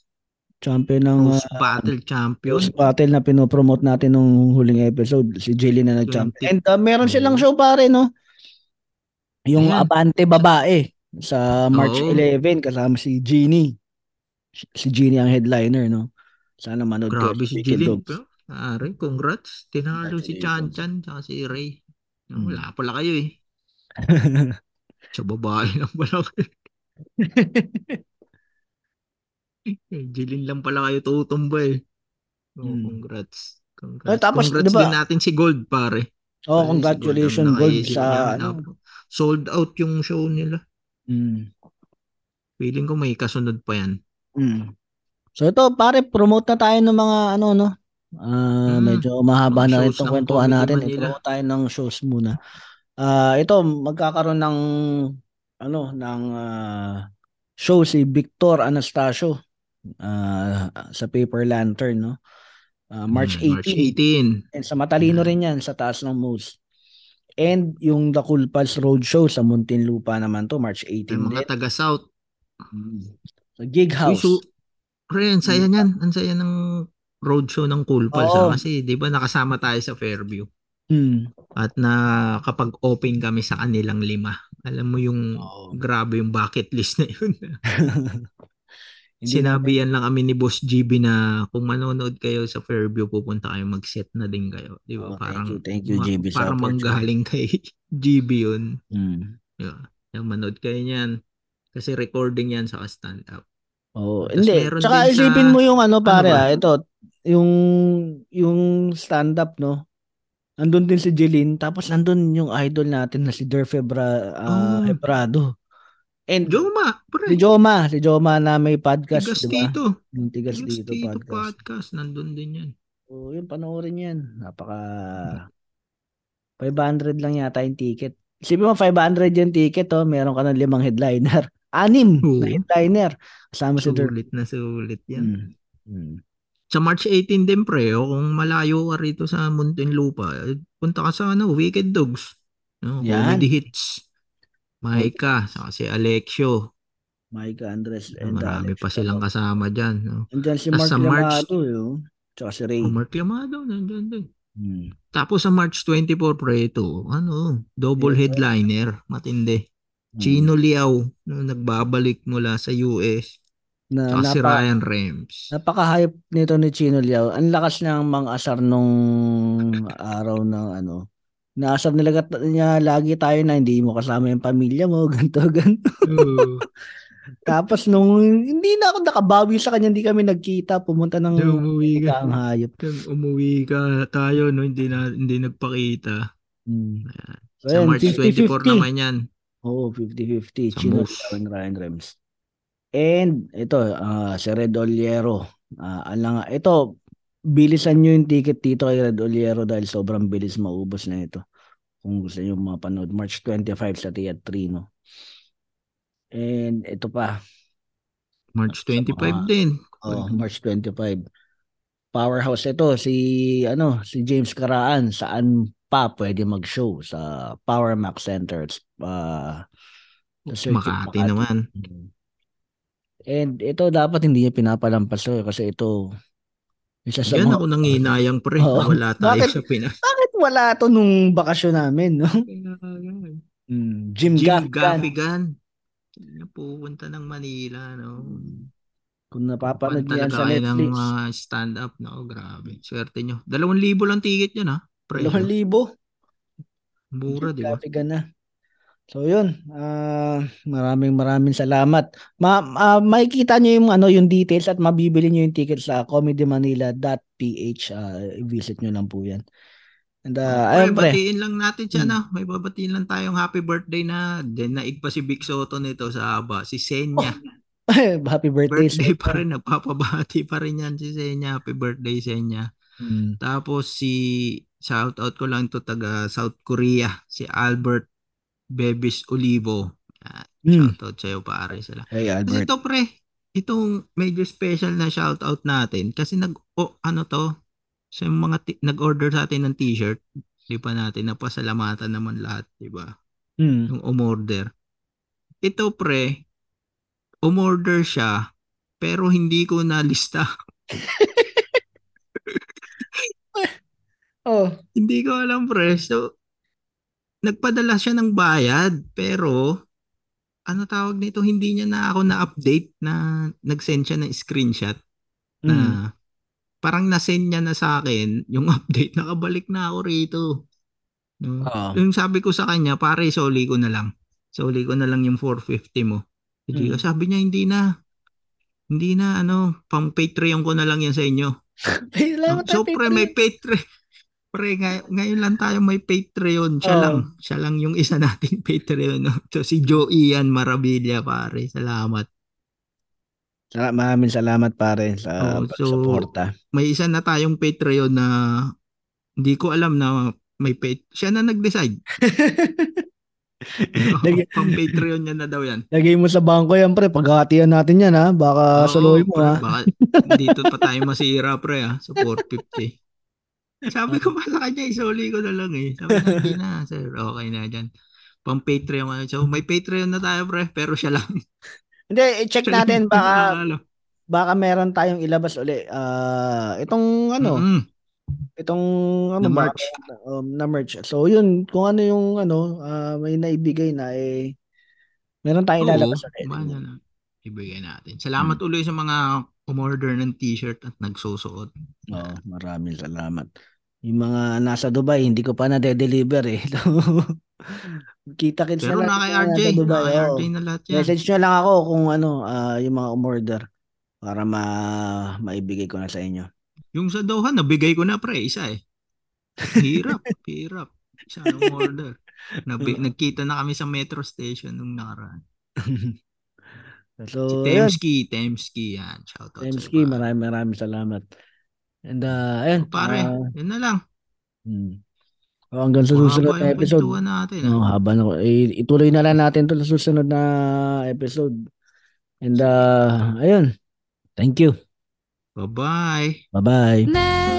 Champion ng Rose uh, Battle Champion. Rose Battle na pinopromote natin nung huling episode, si Jilly na nag-champ. 20. And uh, meron silang show pare, no? Yung Ayan. Abante Babae sa March Oo. 11 kasama si Jeannie. Si Jeannie ang headliner, no? Sana manood Grabe si. Pero, Ari, congrats. Tinalo si Chan. Chan tsaka si Ray. Hmm. Wala pala kayo eh. Sa babae lang pala kayo. Eh, Jilin lang pala kayo tutumba eh. Oh, Hmm. congrats. Congrats. Eh, tapos, congrats diba- din natin si Gold pare. oh, Pare, congratulations si Gold nakaisip sa ano. Sold out yung show nila. Mm. Feeling ko may kasunod pa yan. Mm. So ito pare, promote na tayo ng mga ano no. Ah, Mm. medyo mahaba Mga na rin itong ng kwentuhan natin. Manila. I-promote tayo ng shows muna. Ah, ito magkakaroon ng ano ng ah, show si Victor Anastasio ah, sa Paper Lantern no. Ah, March Mm, 18. March 18. And sa Matalino rin yan, sa taas ng Moose. And yung The Cool Pals Roadshow sa Muntinlupa naman to, March 18 Yung mga taga-South. Sa Gig Uy, House. so, pre, ang saya niyan. Ang saya ng roadshow ng Cool Pals. Oo. ah. Kasi, di ba, nakasama tayo sa Fairview. Mm. At na kapag open kami sa kanilang lima. Alam mo yung Oo. grabe yung bucket list na yun. Hindi Sinabihan lang kami ni Boss GB na kung manonood kayo sa Fairview, pupunta kayo mag-set na din kayo. Di ba? Oh, thank parang, you, thank you, GB, sa Parang manggaling kay GB yun. Mm. Yeah. Yung manood kayo niyan. Kasi recording yan sa stand up. Oh, Tapos hindi. Tsaka din sa- isipin mo yung ano pare ba? ah, ito, yung yung stand up no. Andun din si Jeline, tapos andun yung idol natin na si Durf Ebra, ah, Oh. Ebrado. And Joma, si pre. Joma, si Joma na may podcast, Tigas di ba? dito. Yung Tigas Tigas dito, dito podcast. podcast. Nandun din yan. So, yun, panoorin yan. Napaka... 500 lang yata yung ticket. Isipin mo, 500 yung ticket, oh. Meron ka ng limang headliner. Anim Oo. na headliner. Kasama si Dirk. Sulit na sulit yan. Mm. Mm. Sa March 18 din pre, o kung malayo ka rito sa Muntinlupa, eh, punta ka sa ano, Wicked Dogs. No, Yan. comedy hits. Maika, saka si Alexio. Mike Andres and Marami Alex. pa silang kasama dyan. No? Andyan si Tas Mark sa March- Lamado, yun. Tsaka si Ray. O Mark Lamado, nandyan din. Mm. Tapos sa March 24 pre, ito, ano, double Ito. headliner, matindi. Mm. Chino Liao, no, nagbabalik mula sa US. Na, Saka si napa, Ryan Rems. napaka-hype nito ni Chino Liao. Ang lakas niyang mang-asar nung araw ng ano. Naasar nila niya lagi tayo na hindi mo kasama yung pamilya mo, ganto ganto. Tapos nung hindi na ako nakabawi sa kanya, hindi kami nagkita, pumunta ng Nung umuwi ka. ang hayop. Umuwi ka tayo, no, hindi na hindi nagpakita. Hmm. So, Sa March 24 naman yan. Oo, 50-50. Sa Chino Moose. Liao and Ryan Rems. And ito, ah, si Red Oliero. Ah, alang, ito, bilisan nyo yung ticket dito kay Red Oliero dahil sobrang bilis maubos na ito. Kung gusto nyo mapanood. March 25 sa Tiat 3, no? And ito pa, March Sa 25 mga- din. oh, March 25. Powerhouse ito, si, ano, si James Karaan. Saan pa pwede mag-show? Sa Power Max Center. Uh, sa Circuit Makati naman. Mm. And ito dapat hindi niya pinapalampas eh, kasi ito isa sa Yan mga- ako nanginayang pre. Na Wala tayo Bakit? sa Pinas. Bakit wala to nung bakasyon namin, no? Mm, Jim, Jim Gaffigan. Gaffigan. Pupunta ng Manila, no? Kung napapanood niyo yan Talaga sa kayo ng Netflix, mga stand-up. No, grabe. Swerte nyo. Dalawang libo lang ticket yun, ha? Pre. 2,000. Mura, Jim di ba? Gaffigan na. So yun, ah, maraming maraming salamat. Ma ah, makikita niyo yung ano yung details at mabibili niyo yung ticket sa comedymanila.ph. Ah, visit niyo lang po 'yan. And uh, Oh, ayun pre, batiin lang natin siya Hmm. na. May babatiin lang tayong happy birthday na. Then naig pa si Big Soto nito sa aba. Si Senya. Happy birthday. birthday pa rin. Nagpapabati pa rin yan si Senya. Happy birthday Senya. Mm. Tapos si shout out ko lang to taga South Korea. Si Albert Bebis Olivo. Shout out sa'yo pare sila. Hey Kasi Albert. ito pre, itong medyo special na shout out natin kasi nag o ano to sa mga ti- nag-order sa atin ng t-shirt, di pa natin napasalamatan naman lahat, di ba? Mm. Yung umorder. Ito pre, umorder siya pero hindi ko na lista. Oh. hindi ko alam pre. So nagpadala siya ng bayad pero ano tawag nito hindi niya na ako na-update na nag-send siya ng screenshot na Mm. Parang na-send niya na sa akin yung update, nakabalik na ako rito. No? Oo. Yung sabi ko sa kanya, pare, soli ko na lang. Soli ko na lang yung 450 mo. Hindi, Mm. Sabi niya, hindi na. Hindi na, ano, pang Patreon ko na lang yan sa inyo. Salamat so, pre, may Patreon. Pre, ngay- ngayon lang tayo may Patreon. Siya Oo. lang. Siya lang yung isa nating Patreon. No? So, si Joe Ian Maravilla, pare. Salamat. Sala- Maraming salamat pare sa Oo, so- pagsuporta. may isa na tayong Patreon na hindi ko alam na may pay siya na nag-decide. Lagi- Pang Patreon niya na daw yan. Lagay mo sa bangko yan pre, paghahatian natin yan ha. Baka Oo, suluhin mo ha. Baka dito pa tayo masira pre ah, sa 450. Sabi ko pa sa kanya, isuli ko na lang eh. Sabi niya, hindi na sir, okay na dyan. Pang Patreon ano. So may Patreon na tayo pre, pero siya lang. Hindi, i-check lang natin baka baka meron tayong ilabas uli. Ah, itong ano, Mm-mm. itong ano Na merch. meron- um, na merch. So yun, kung ano yung ano, ah, may naibigay na eh meron tayong Oo, ilalabas ulit. na. Ibigay natin. Salamat ulit sa mga umorder ng t-shirt at nagsusuot. Oo, maraming salamat. Yung mga nasa Dubai, hindi ko pa na-deliver eh. Kita-kits Pero na na lang kay RJ, nasa Dubai. na. RJ na lahat yan. Message nyo lang ako kung ano, ah, yung mga umorder para ma maibigay ko na sa inyo. Yung sa Doha, nabigay ko na pre, isa eh. Hirap, hirap. Isa ang order. Nabi- nagkita na kami sa metro station nung nakaraan. so, si. Temski, Temski yan. Shout out Temski, maraming maraming salamat. And uh, ayun. Pare, ah, yun na lang. hmm. Oh, hanggang sa susunod na episode. natin. Oh, ah. haba na. Eh, ituloy na lang natin to sa susunod na episode. And uh, ayun. Thank you. Bye-bye. Bye-bye.